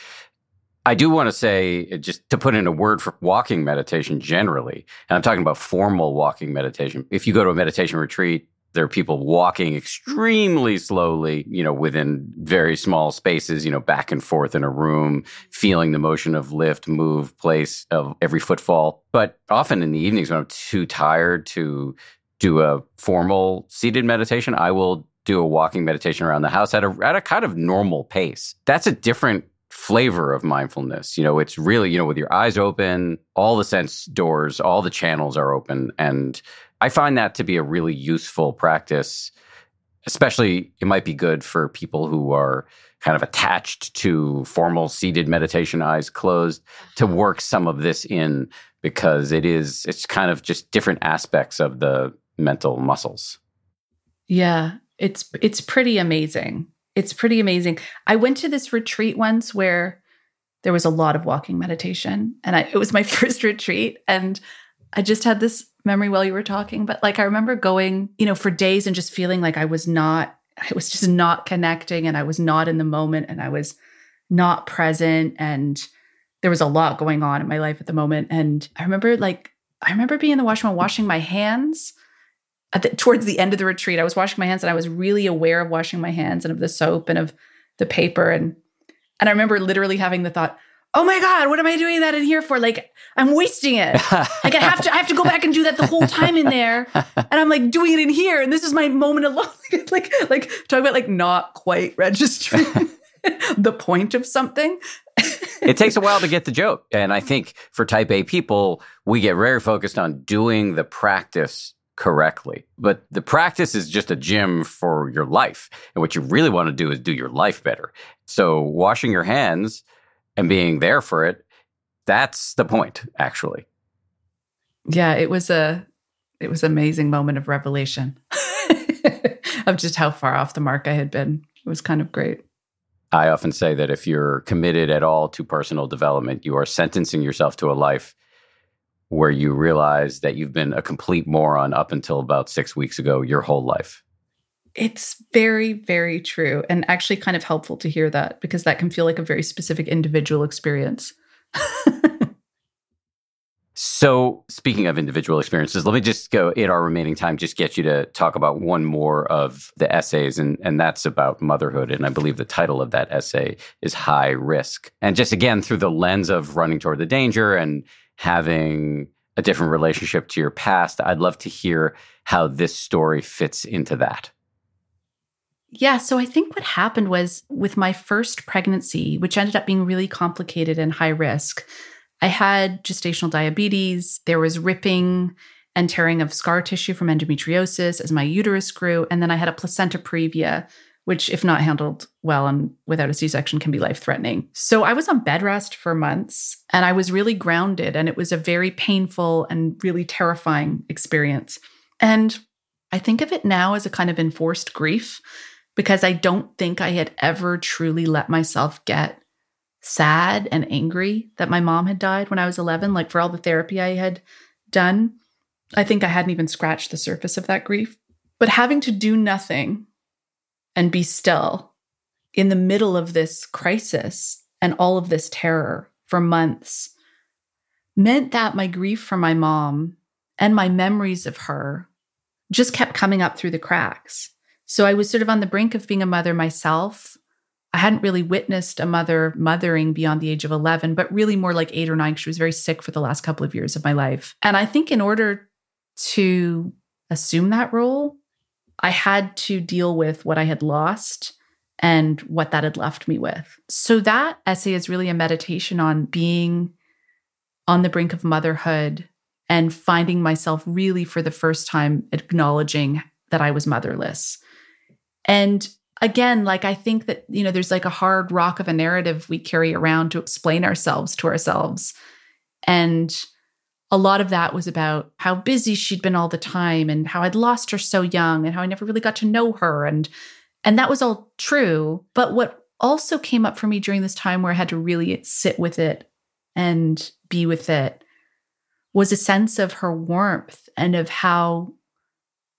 I do want to say, uh, just to put in a word for walking meditation generally, and I'm talking about formal walking meditation. If you go to a meditation retreat, there are people walking extremely slowly, you know, within very small spaces, you know, back and forth in a room, feeling the motion of lift, move, place of every footfall. But often in the evenings when I'm too tired to do a formal seated meditation, I will do a walking meditation around the house at a at a kind of normal pace. That's a different flavor of mindfulness. You know, it's really, you know, with your eyes open, all the sense doors, all the channels are open and I find that to be a really useful practice. Especially it might be good for people who are kind of attached to formal seated meditation eyes closed to work some of this in because it is it's kind of just different aspects of the mental muscles. Yeah, it's it's pretty amazing. It's pretty amazing. I went to this retreat once where there was a lot of walking meditation and I, it was my first retreat and I just had this memory while you were talking but like I remember going, you know, for days and just feeling like I was not I was just not connecting and I was not in the moment and I was not present and there was a lot going on in my life at the moment and I remember like I remember being in the washroom washing my hands the, towards the end of the retreat, I was washing my hands and I was really aware of washing my hands and of the soap and of the paper. And and I remember literally having the thought, oh my God, what am I doing that in here for? Like I'm wasting it. Like I have to I have to go back and do that the whole time in there. And I'm like doing it in here. And this is my moment alone. like like talk about like not quite registering the point of something. it takes a while to get the joke. And I think for type A people, we get very focused on doing the practice correctly. But the practice is just a gym for your life. And what you really want to do is do your life better. So washing your hands and being there for it, that's the point, actually. Yeah, it was a it was an amazing moment of revelation of just how far off the mark I had been. It was kind of great. I often say that if you're committed at all to personal development, you are sentencing yourself to a life where you realize that you've been a complete moron up until about six weeks ago, your whole life. It's very, very true. And actually kind of helpful to hear that because that can feel like a very specific individual experience. So, speaking of individual experiences, let me just go in our remaining time, just get you to talk about one more of the essays, and, and that's about motherhood. And I believe the title of that essay is High Risk. And just again, through the lens of running toward the danger and having a different relationship to your past, I'd love to hear how this story fits into that. Yeah. So I think what happened was with my first pregnancy, which ended up being really complicated and high risk, I had gestational diabetes. There was ripping and tearing of scar tissue from endometriosis as my uterus grew. And then I had a placenta previa, which, if not handled well and without a C section, can be life threatening. So I was on bed rest for months and I was really grounded. And it was a very painful and really terrifying experience. And I think of it now as a kind of enforced grief because I don't think I had ever truly let myself get sad and angry that my mom had died when I was 11, like for all the therapy I had done. I think I hadn't even scratched the surface of that grief. But having to do nothing and be still in the middle of this crisis and all of this terror for months meant that my grief for my mom and my memories of her just kept coming up through the cracks. So I was sort of on the brink of being a mother myself. I hadn't really witnessed a mother mothering beyond the age of 11, but really more like eight or nine. She was very sick for the last couple of years of my life. And I think in order to assume that role, I had to deal with what I had lost and what that had left me with. So that essay is really a meditation on being on the brink of motherhood and finding myself really for the first time acknowledging that I was motherless. And again, like I think that, you know, there's like a hard rock of a narrative we carry around to explain ourselves to ourselves. And a lot of that was about how busy she'd been all the time and how I'd lost her so young and how I never really got to know her and and that was all true but what also came up for me during this time where I had to really sit with it and be with it was a sense of her warmth and of how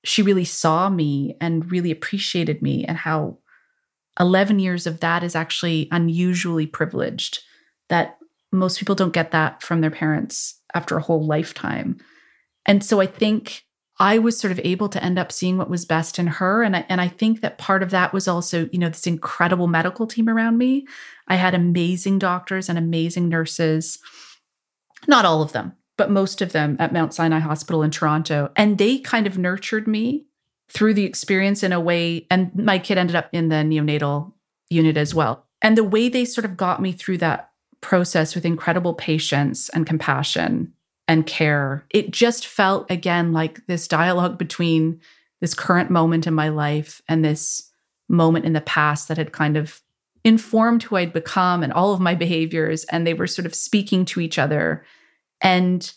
she really saw me and really appreciated me and how 11 years of that is actually unusually privileged that most people don't get that from their parents after a whole lifetime. And so I think I was sort of able to end up seeing what was best in her. And I, and I think that part of that was also, you know, this incredible medical team around me. I had amazing doctors and amazing nurses, not all of them, but most of them at Mount Sinai Hospital in Toronto. And they kind of nurtured me through the experience in a way. And my kid ended up in the neonatal unit as well. And the way they sort of got me through that process with incredible patience and compassion and care. It just felt again like this dialogue between this current moment in my life and this moment in the past that had kind of informed who I'd become and all of my behaviors. And they were sort of speaking to each other. And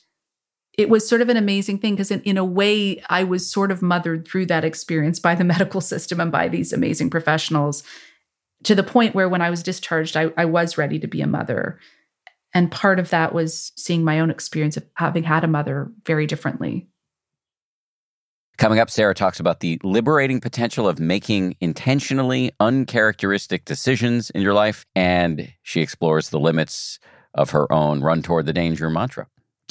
it was sort of an amazing thing because, in, in a way, I was sort of mothered through that experience by the medical system and by these amazing professionals to the point where when I was discharged, I, I was ready to be a mother. And part of that was seeing my own experience of having had a mother very differently. Coming up, Sarah talks about the liberating potential of making intentionally uncharacteristic decisions in your life, and she explores the limits of her own run toward the danger mantra.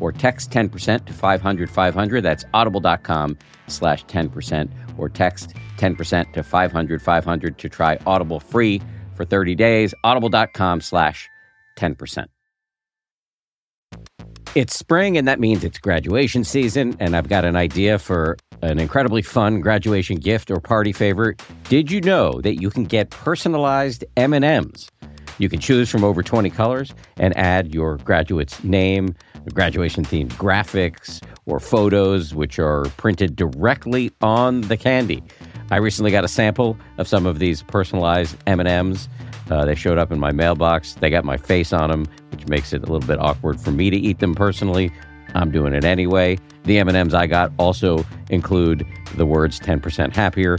or text 10% to 500 500. That's audible.com slash 10% or text 10% to 500 500 to try Audible free for 30 days. Audible.com slash 10%. It's spring, and that means it's graduation season, and I've got an idea for an incredibly fun graduation gift or party favor. Did you know that you can get personalized M&Ms? You can choose from over 20 colors and add your graduate's name, graduation themed graphics, or photos, which are printed directly on the candy. I recently got a sample of some of these personalized M&Ms. Uh, they showed up in my mailbox. They got my face on them, which makes it a little bit awkward for me to eat them personally. I'm doing it anyway. The M&Ms I got also include the words 10% happier,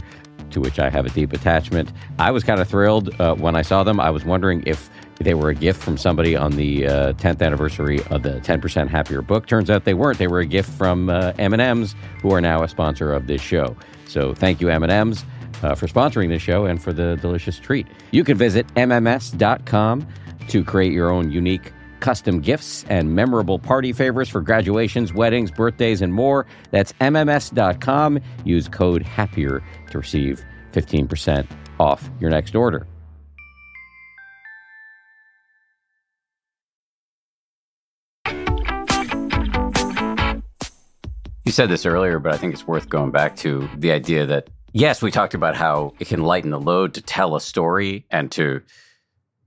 to which I have a deep attachment. I was kind of thrilled uh, when I saw them. I was wondering if they were a gift from somebody on the uh, 10th anniversary of the 10% Happier book. Turns out they weren't. They were a gift from uh, M&M's, who are now a sponsor of this show. So thank you, M&M's. Uh, for sponsoring this show and for the delicious treat. You can visit MMS.com to create your own unique custom gifts and memorable party favors for graduations, weddings, birthdays, and more. That's MMS.com. Use code HAPPIER to receive 15% off your next order. You said this earlier, but I think it's worth going back to the idea that, yes, we talked about how it can lighten the load to tell a story and to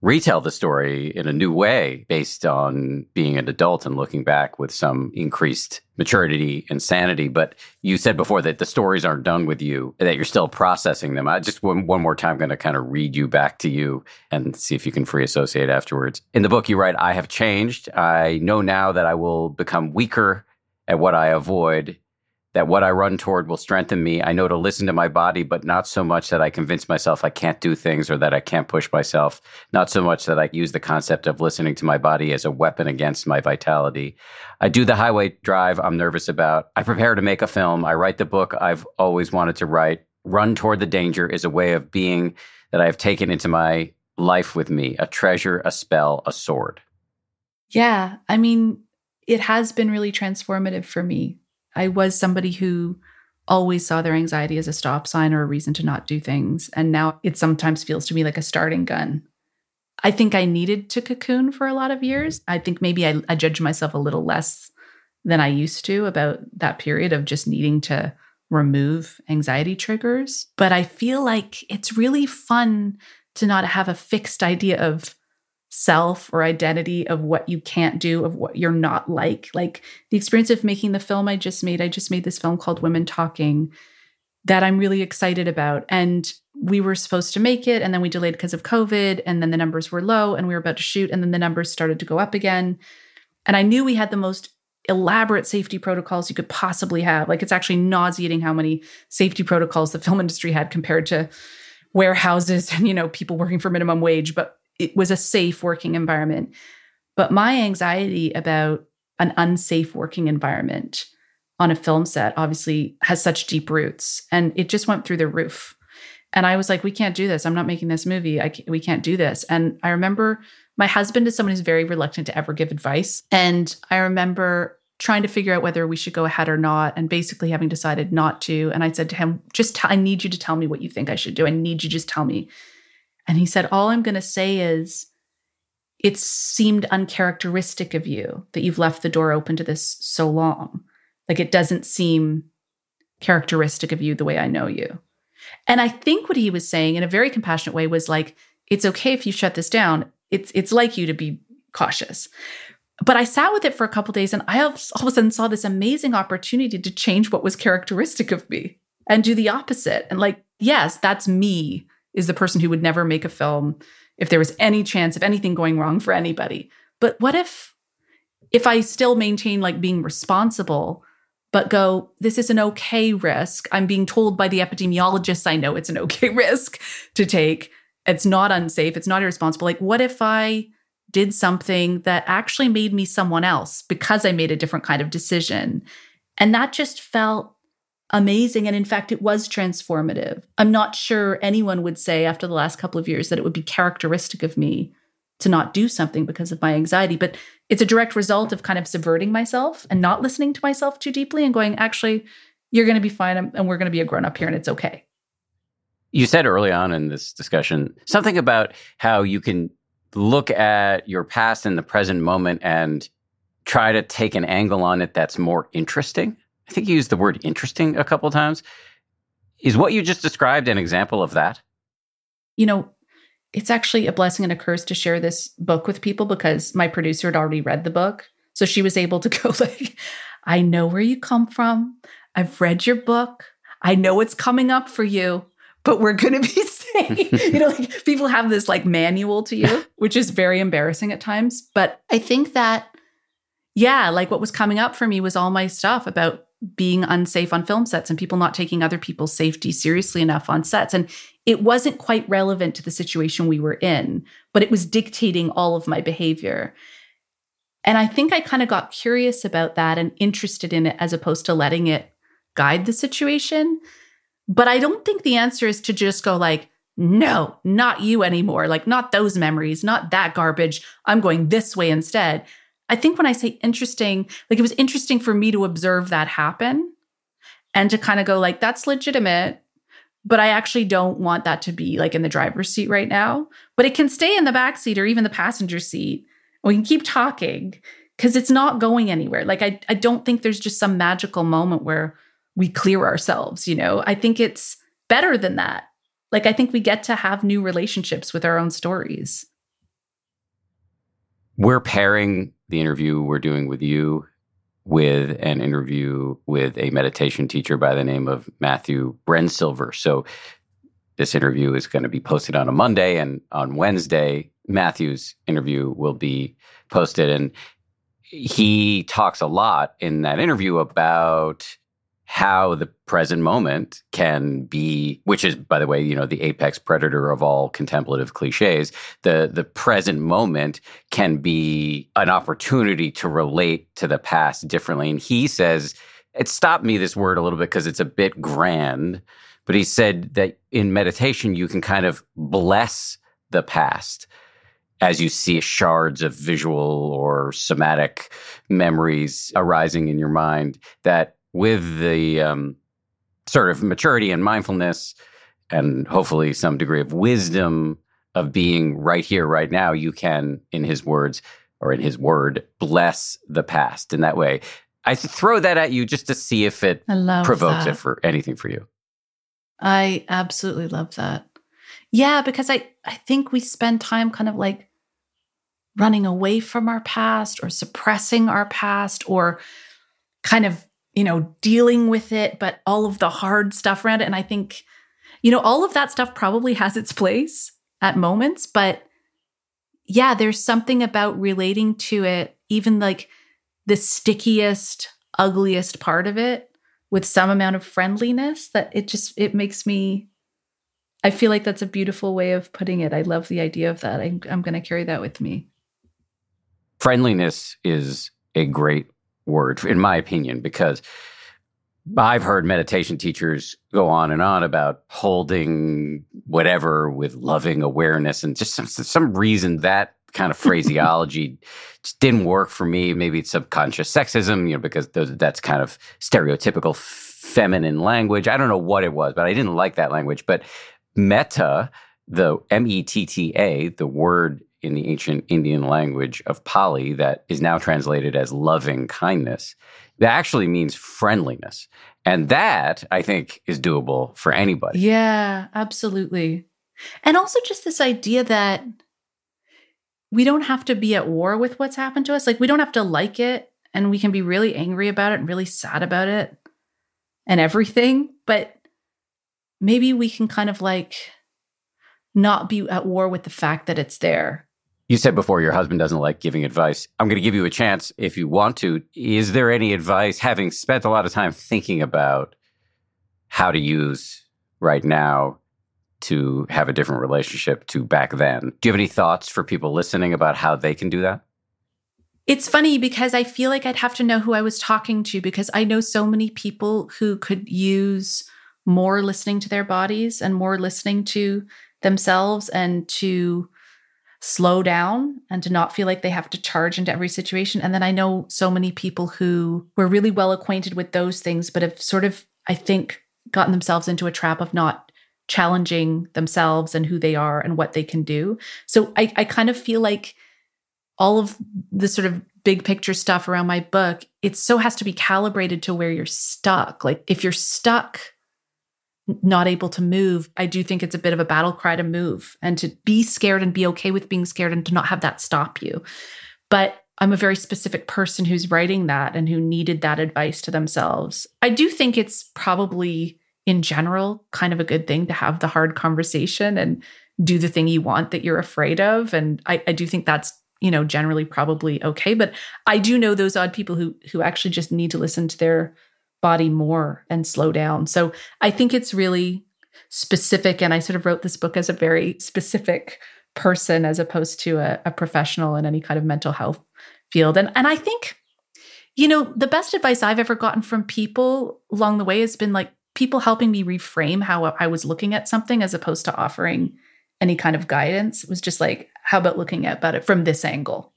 retell the story in a new way based on being an adult and looking back with some increased maturity and sanity. But you said before that the stories aren't done with you, that you're still processing them. I just one, one more time going to kind of read you back to you and see if you can free associate afterwards. In the book, you write, I have changed. I know now that I will become weaker at what I avoid that what I run toward will strengthen me. I know to listen to my body, but not so much that I convince myself I can't do things or that I can't push myself. Not so much that I use the concept of listening to my body as a weapon against my vitality. I do the highway drive I'm nervous about. I prepare to make a film. I write the book I've always wanted to write. Run toward the danger is a way of being that I have taken into my life with me a treasure, a spell, a sword. Yeah. I mean, it has been really transformative for me I was somebody who always saw their anxiety as a stop sign or a reason to not do things. And now it sometimes feels to me like a starting gun. I think I needed to cocoon for a lot of years. I think maybe I, I judge myself a little less than I used to about that period of just needing to remove anxiety triggers. But I feel like it's really fun to not have a fixed idea of self or identity of what you can't do, of what you're not like. Like the experience of making the film I just made, I just made this film called Women Talking that I'm really excited about. And we were supposed to make it, and then we delayed because of COVID, and then the numbers were low, and we were about to shoot, and then the numbers started to go up again. And I knew we had the most elaborate safety protocols you could possibly have. Like it's actually nauseating how many safety protocols the film industry had compared to warehouses and you know people working for minimum wage but it was a safe working environment. But my anxiety about an unsafe working environment on a film set obviously has such deep roots and it just went through the roof. And I was like, we can't do this. I'm not making this movie. Can't, we can't do this. And I remember my husband is someone who's very reluctant to ever give advice. And I remember trying to figure out whether we should go ahead or not and basically having decided not to. And I said to him, just, t- I need you to tell me what you think I should do. I need you just tell me and he said, All I'm going to say is, it seemed uncharacteristic of you that you've left the door open to this so long. Like it doesn't seem characteristic of you the way I know you. And I think what he was saying in a very compassionate way was like, it's okay if you shut this down. It's it's like you to be cautious. But I sat with it for a couple days and I all of a sudden saw this amazing opportunity to change what was characteristic of me and do the opposite. And like, yes, that's me is the person who would never make a film if there was any chance of anything going wrong for anybody. But what if if I still maintain like being responsible but go this is an okay risk. I'm being told by the epidemiologists I know it's an okay risk to take. It's not unsafe, it's not irresponsible. Like what if I did something that actually made me someone else because I made a different kind of decision? And that just felt amazing. And in fact, it was transformative. I'm not sure anyone would say after the last couple of years that it would be characteristic of me to not do something because of my anxiety, but it's a direct result of kind of subverting myself and not listening to myself too deeply and going, actually, you're going to be fine and we're going to be a grown up here and it's okay. You said early on in this discussion something about how you can look at your past and the present moment and try to take an angle on it that's more interesting. I think you used the word interesting a couple times. Is what you just described an example of that? You know, it's actually a blessing and a curse to share this book with people because my producer had already read the book. So she was able to go like, I know where you come from. I've read your book. I know what's coming up for you, but we're going to be safe. you know, like people have this like manual to you, which is very embarrassing at times. But I think that, yeah, like what was coming up for me was all my stuff about being unsafe on film sets and people not taking other people's safety seriously enough on sets. And it wasn't quite relevant to the situation we were in, but it was dictating all of my behavior. And I think I kind of got curious about that and interested in it as opposed to letting it guide the situation. But I don't think the answer is to just go like, no, not you anymore. Like, not those memories, not that garbage. I'm going this way instead. I think when I say interesting, like it was interesting for me to observe that happen and to kind of go, like, that's legitimate. But I actually don't want that to be like in the driver's seat right now. But it can stay in the back seat or even the passenger seat. We can keep talking because it's not going anywhere. Like, I, I don't think there's just some magical moment where we clear ourselves, you know? I think it's better than that. Like, I think we get to have new relationships with our own stories. We're pairing the interview we're doing with you with an interview with a meditation teacher by the name of Matthew Brensilver. So this interview is going to be posted on a Monday, and on Wednesday, Matthew's interview will be posted. And he talks a lot in that interview about how the present moment can be which is by the way you know the apex predator of all contemplative cliches the the present moment can be an opportunity to relate to the past differently. And he says it stopped me this word a little bit because it's a bit grand but he said that in meditation you can kind of bless the past as you see shards of visual or somatic memories arising in your mind that with the um, sort of maturity and mindfulness and hopefully some degree of wisdom of being right here, right now, you can, in his words or in his word, bless the past in that way. I throw that at you just to see if it provokes that. it for anything for you. I absolutely love that. Yeah, because I, I think we spend time kind of like running away from our past or suppressing our past or kind of you know, dealing with it, but all of the hard stuff around it. And I think, you know, all of that stuff probably has its place at moments, but yeah, there's something about relating to it, even like the stickiest, ugliest part of it with some amount of friendliness that it just it makes me I feel like that's a beautiful way of putting it. I love the idea of that. I, I'm going to carry that with me. Friendliness is a great word, in my opinion, because I've heard meditation teachers go on and on about holding whatever with loving awareness, and just some, some reason that kind of phraseology just didn't work for me. Maybe it's subconscious sexism, you know, because those, that's kind of stereotypical feminine language. I don't know what it was, but I didn't like that language. But metta, the M E T T A, the word in the ancient Indian language of Pali that is now translated as loving kindness. That actually means friendliness. And that I think is doable for anybody. Yeah, absolutely. And also just this idea that we don't have to be at war with what's happened to us. Like we don't have to like it and we can be really angry about it and really sad about it and everything, but maybe we can kind of like not be at war with the fact that it's there you said before your husband doesn't like giving advice. I'm going to give you a chance if you want to. Is there any advice, having spent a lot of time thinking about how to use right now to have a different relationship to back then? Do you have any thoughts for people listening about how they can do that? It's funny because I feel like I'd have to know who I was talking to because I know so many people who could use more listening to their bodies and more listening to themselves and to slow down and to not feel like they have to charge into every situation. And then I know so many people who were really well acquainted with those things, but have sort of, I think, gotten themselves into a trap of not challenging themselves and who they are and what they can do. So I, I kind of feel like all of the sort of big picture stuff around my book, it so has to be calibrated to where you're stuck. Like if you're stuck not able to move, I do think it's a bit of a battle cry to move and to be scared and be okay with being scared and to not have that stop you. But I'm a very specific person who's writing that and who needed that advice to themselves. I do think it's probably, in general, kind of a good thing to have the hard conversation and do the thing you want that you're afraid of. And I, I do think that's you know generally probably okay but i do know those odd people who who actually just need to listen to their body more and slow down. So I think it's really specific. And I sort of wrote this book as a very specific person as opposed to a, a professional in any kind of mental health field. And and I think, you know, the best advice I've ever gotten from people along the way has been like, people helping me reframe how I was looking at something as opposed to offering any kind of guidance. It was just like, how about looking at about it from this angle?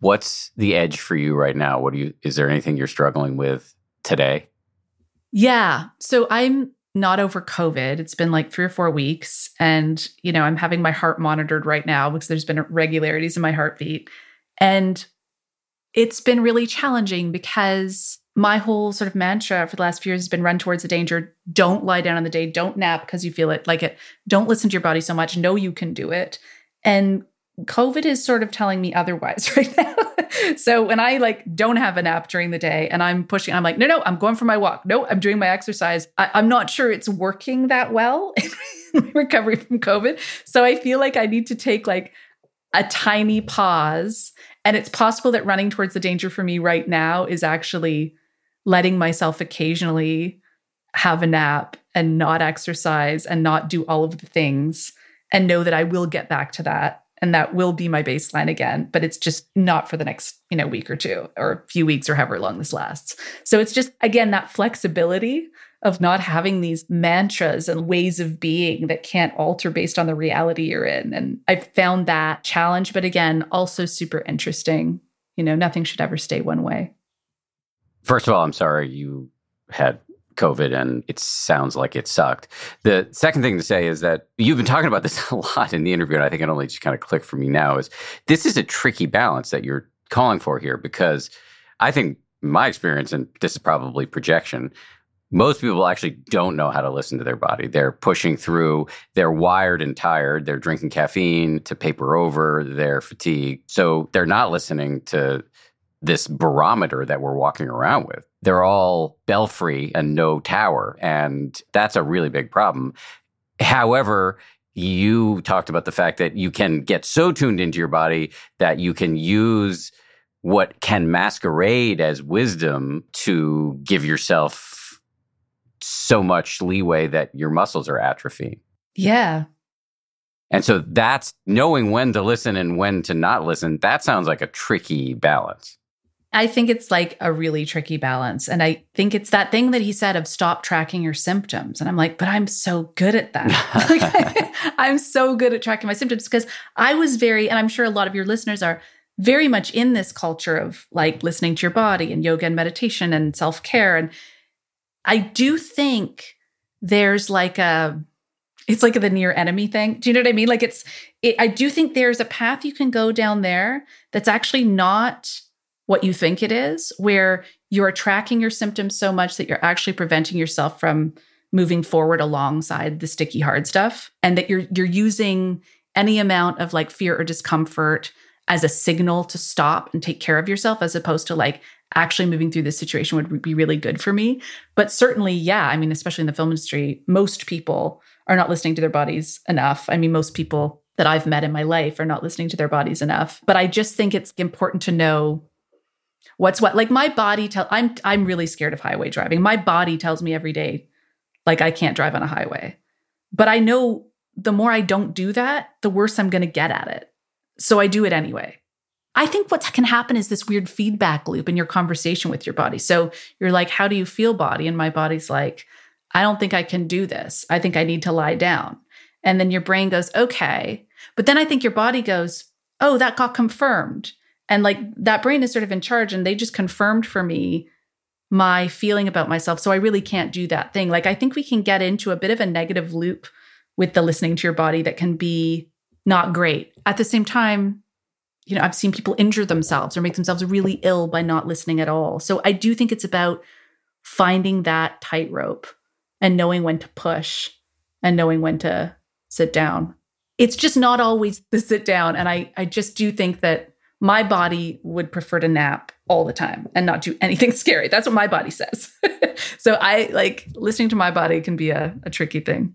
What's the edge for you right now? What do you is there anything you're struggling with today? Yeah. So I'm not over COVID. It's been like three or four weeks. And, you know, I'm having my heart monitored right now because there's been irregularities in my heartbeat. And it's been really challenging because my whole sort of mantra for the last few years has been run towards the danger. Don't lie down on the day. Don't nap because you feel it like it. Don't listen to your body so much. Know you can do it. And COVID is sort of telling me otherwise right now. so when I like don't have a nap during the day and I'm pushing, I'm like, no, no, I'm going for my walk. No, I'm doing my exercise. I, am not sure it's working that well in recovery from COVID. So I feel like I need to take like a tiny pause. And it's possible that running towards the danger for me right now is actually letting myself occasionally have a nap and not exercise and not do all of the things and know that I will get back to that and that will be my baseline again but it's just not for the next you know week or two or a few weeks or however long this lasts. So it's just again that flexibility of not having these mantras and ways of being that can't alter based on the reality you're in. And i've found that challenge but again also super interesting. You know nothing should ever stay one way. First of all i'm sorry you had COVID and it sounds like it sucked. The second thing to say is that you've been talking about this a lot in the interview, and I think it only just kind of clicked for me now is this is a tricky balance that you're calling for here because I think my experience, and this is probably projection, most people actually don't know how to listen to their body. They're pushing through, they're wired and tired, they're drinking caffeine to paper over their fatigue. So they're not listening to this barometer that we're walking around with. They're all belfry and no tower. And that's a really big problem. However, you talked about the fact that you can get so tuned into your body that you can use what can masquerade as wisdom to give yourself so much leeway that your muscles are atrophying. Yeah. And so that's knowing when to listen and when to not listen. That sounds like a tricky balance. I think it's like a really tricky balance. And I think it's that thing that he said of stop tracking your symptoms. And I'm like, but I'm so good at that. I'm so good at tracking my symptoms because I was very, and I'm sure a lot of your listeners are very much in this culture of like listening to your body and yoga and meditation and self care. And I do think there's like a, it's like the near enemy thing. Do you know what I mean? Like it's, it, I do think there's a path you can go down there that's actually not what you think it is, where you're tracking your symptoms so much that you're actually preventing yourself from moving forward alongside the sticky hard stuff and that you're you're using any amount of like fear or discomfort as a signal to stop and take care of yourself as opposed to like actually moving through this situation would be really good for me. But certainly yeah i mean especially in the film industry most people are not listening to their bodies enough. I mean most people that i've met in my life are not listening to their bodies enough. But i just think it's important to know what's what like my body tell i'm i'm really scared of highway driving. My body tells me every day like i can't drive on a highway. But i know the more i don't do that the worse i'm going to get at it. So i do it anyway. I think what can happen is this weird feedback loop in your conversation with your body. So you're like how do you feel body? And my body's like i don't think i can do this. I think i need to lie down. And then your brain goes okay. But then i think your body goes oh that got confirmed and like that brain is sort of in charge and they just confirmed for me my feeling about myself. So I really can't do that thing. Like I think we can get into a bit of a negative loop with the listening to your body that can be not great. At the same time, you know, I've seen people injure themselves or make themselves really ill by not listening at all. So I do think it's about finding that tightrope and knowing when to push and knowing when to sit down. It's just not always the sit down. And I I just do think that my body would prefer to nap all the time and not do anything scary. That's what my body says. so I like listening to my body can be a, a tricky thing.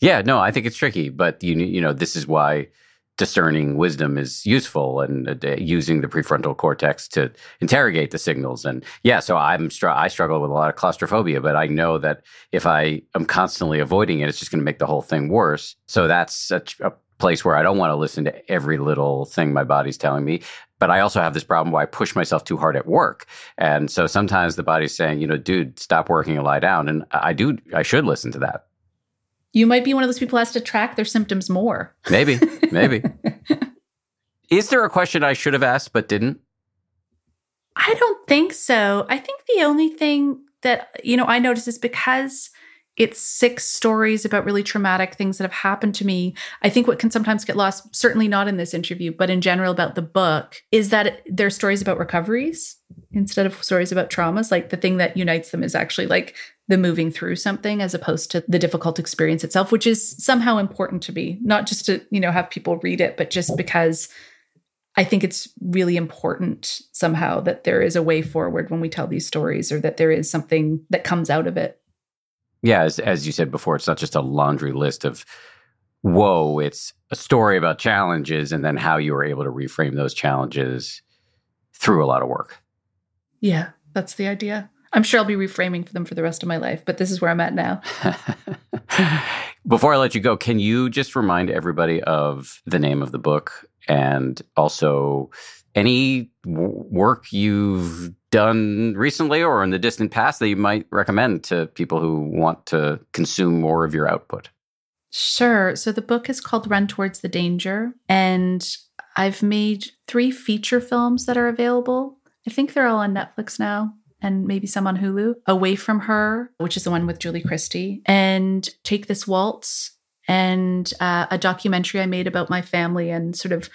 Yeah, no, I think it's tricky, but you you know this is why discerning wisdom is useful and uh, using the prefrontal cortex to interrogate the signals and yeah so i'm str- i struggle with a lot of claustrophobia but i know that if i am constantly avoiding it it's just going to make the whole thing worse so that's such a place where I don't want to listen to every little thing my body's telling me. But I also have this problem where I push myself too hard at work. And so sometimes the body's saying, you know, dude, stop working and lie down. And I do, I should listen to that. You might be one of those people who has to track their symptoms more. Maybe, maybe. Is there a question I should have asked but didn't? I don't think so. I think the only thing that, you know, I notice is because it's six stories about really traumatic things that have happened to me. I think what can sometimes get lost, certainly not in this interview, but in general about the book, is that there are stories about recoveries instead of stories about traumas. Like the thing that unites them is actually like the moving through something as opposed to the difficult experience itself, which is somehow important to me, not just to, you know, have people read it, but just because I think it's really important somehow that there is a way forward when we tell these stories or that there is something that comes out of it. Yeah, as, as you said before, it's not just a laundry list of whoa, it's a story about challenges and then how you were able to reframe those challenges through a lot of work. Yeah, that's the idea. I'm sure I'll be reframing for them for the rest of my life, but this is where I'm at now. Before I let you go, can you just remind everybody of the name of the book and also any w- work you've done recently or in the distant past that you might recommend to people who want to consume more of your output? Sure. So the book is called Run Towards the Danger, and I've made three feature films that are available. I think they're all on Netflix now and maybe some on Hulu. Away from Her, which is the one with Julie Christie, and Take This Waltz, and uh, a documentary I made about my family and sort of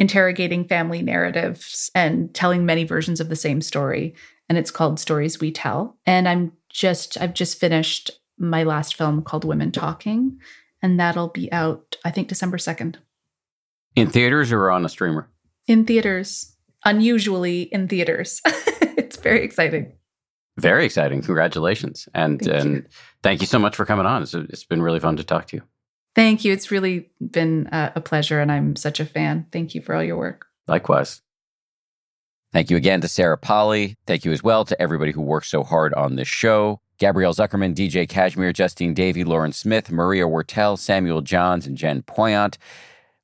interrogating family narratives and telling many versions of the same story. And it's called Stories We Tell. And I'm just, I've just finished my last film called Women Talking, and that'll be out, I think, December 2nd. In theaters or on a streamer? In theaters, unusually in theaters. it's very exciting. Very exciting. Congratulations. And, Thank and you. thank you so much for coming on. It's, it's been really fun to talk to you. Thank you. It's really been a pleasure, and I'm such a fan. Thank you for all your work. Likewise. Thank you again to Sarah Polley. Thank you as well to everybody who worked so hard on this show. Gabrielle Zuckerman, DJ Kashmir, Justine Davie, Lauren Smith, Maria Wurtele, Samuel Johns, and Jen Poyant.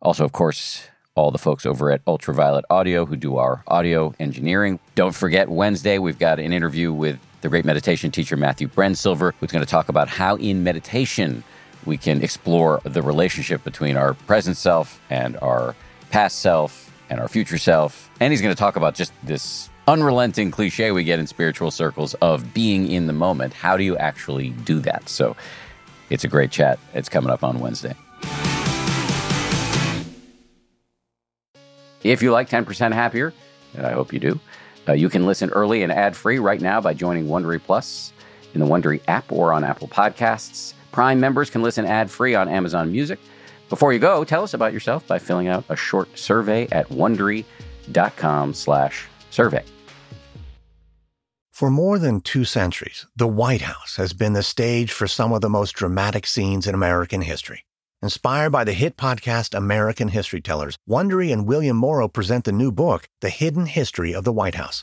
Also, of course, all the folks over at Ultraviolet Audio who do our audio engineering. Don't forget, Wednesday, we've got an interview with the great meditation teacher Matthew Brensilver, who's going to talk about how in meditation we can explore the relationship between our present self and our past self and our future self. And he's going to talk about just this unrelenting cliche we get in spiritual circles of being in the moment. How do you actually do that? So it's a great chat. It's coming up on Wednesday. If you like 10% Happier, and I hope you do, uh, you can listen early and ad free right now by joining Wondery Plus in the Wondery app or on Apple Podcasts. Prime members can listen ad free on Amazon Music. Before you go, tell us about yourself by filling out a short survey at slash survey. For more than two centuries, the White House has been the stage for some of the most dramatic scenes in American history. Inspired by the hit podcast American History Tellers, Wondery and William Morrow present the new book, The Hidden History of the White House.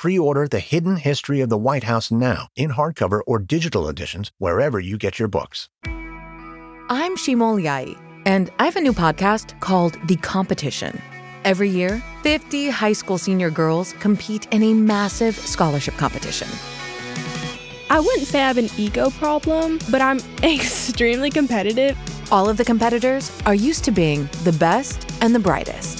Pre order The Hidden History of the White House now in hardcover or digital editions wherever you get your books. I'm Shima Oliaee, and I have a new podcast called The Competition. Every year, 50 high school senior girls compete in a massive scholarship competition. I wouldn't say I have an ego problem, but I'm extremely competitive. All of the competitors are used to being the best and the brightest,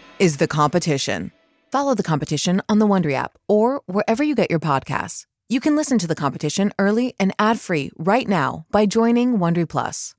is The Competition. Follow The Competition on the Wondery app or wherever you get your podcasts. You can listen to The Competition early and ad-free right now by joining Wondery Plus.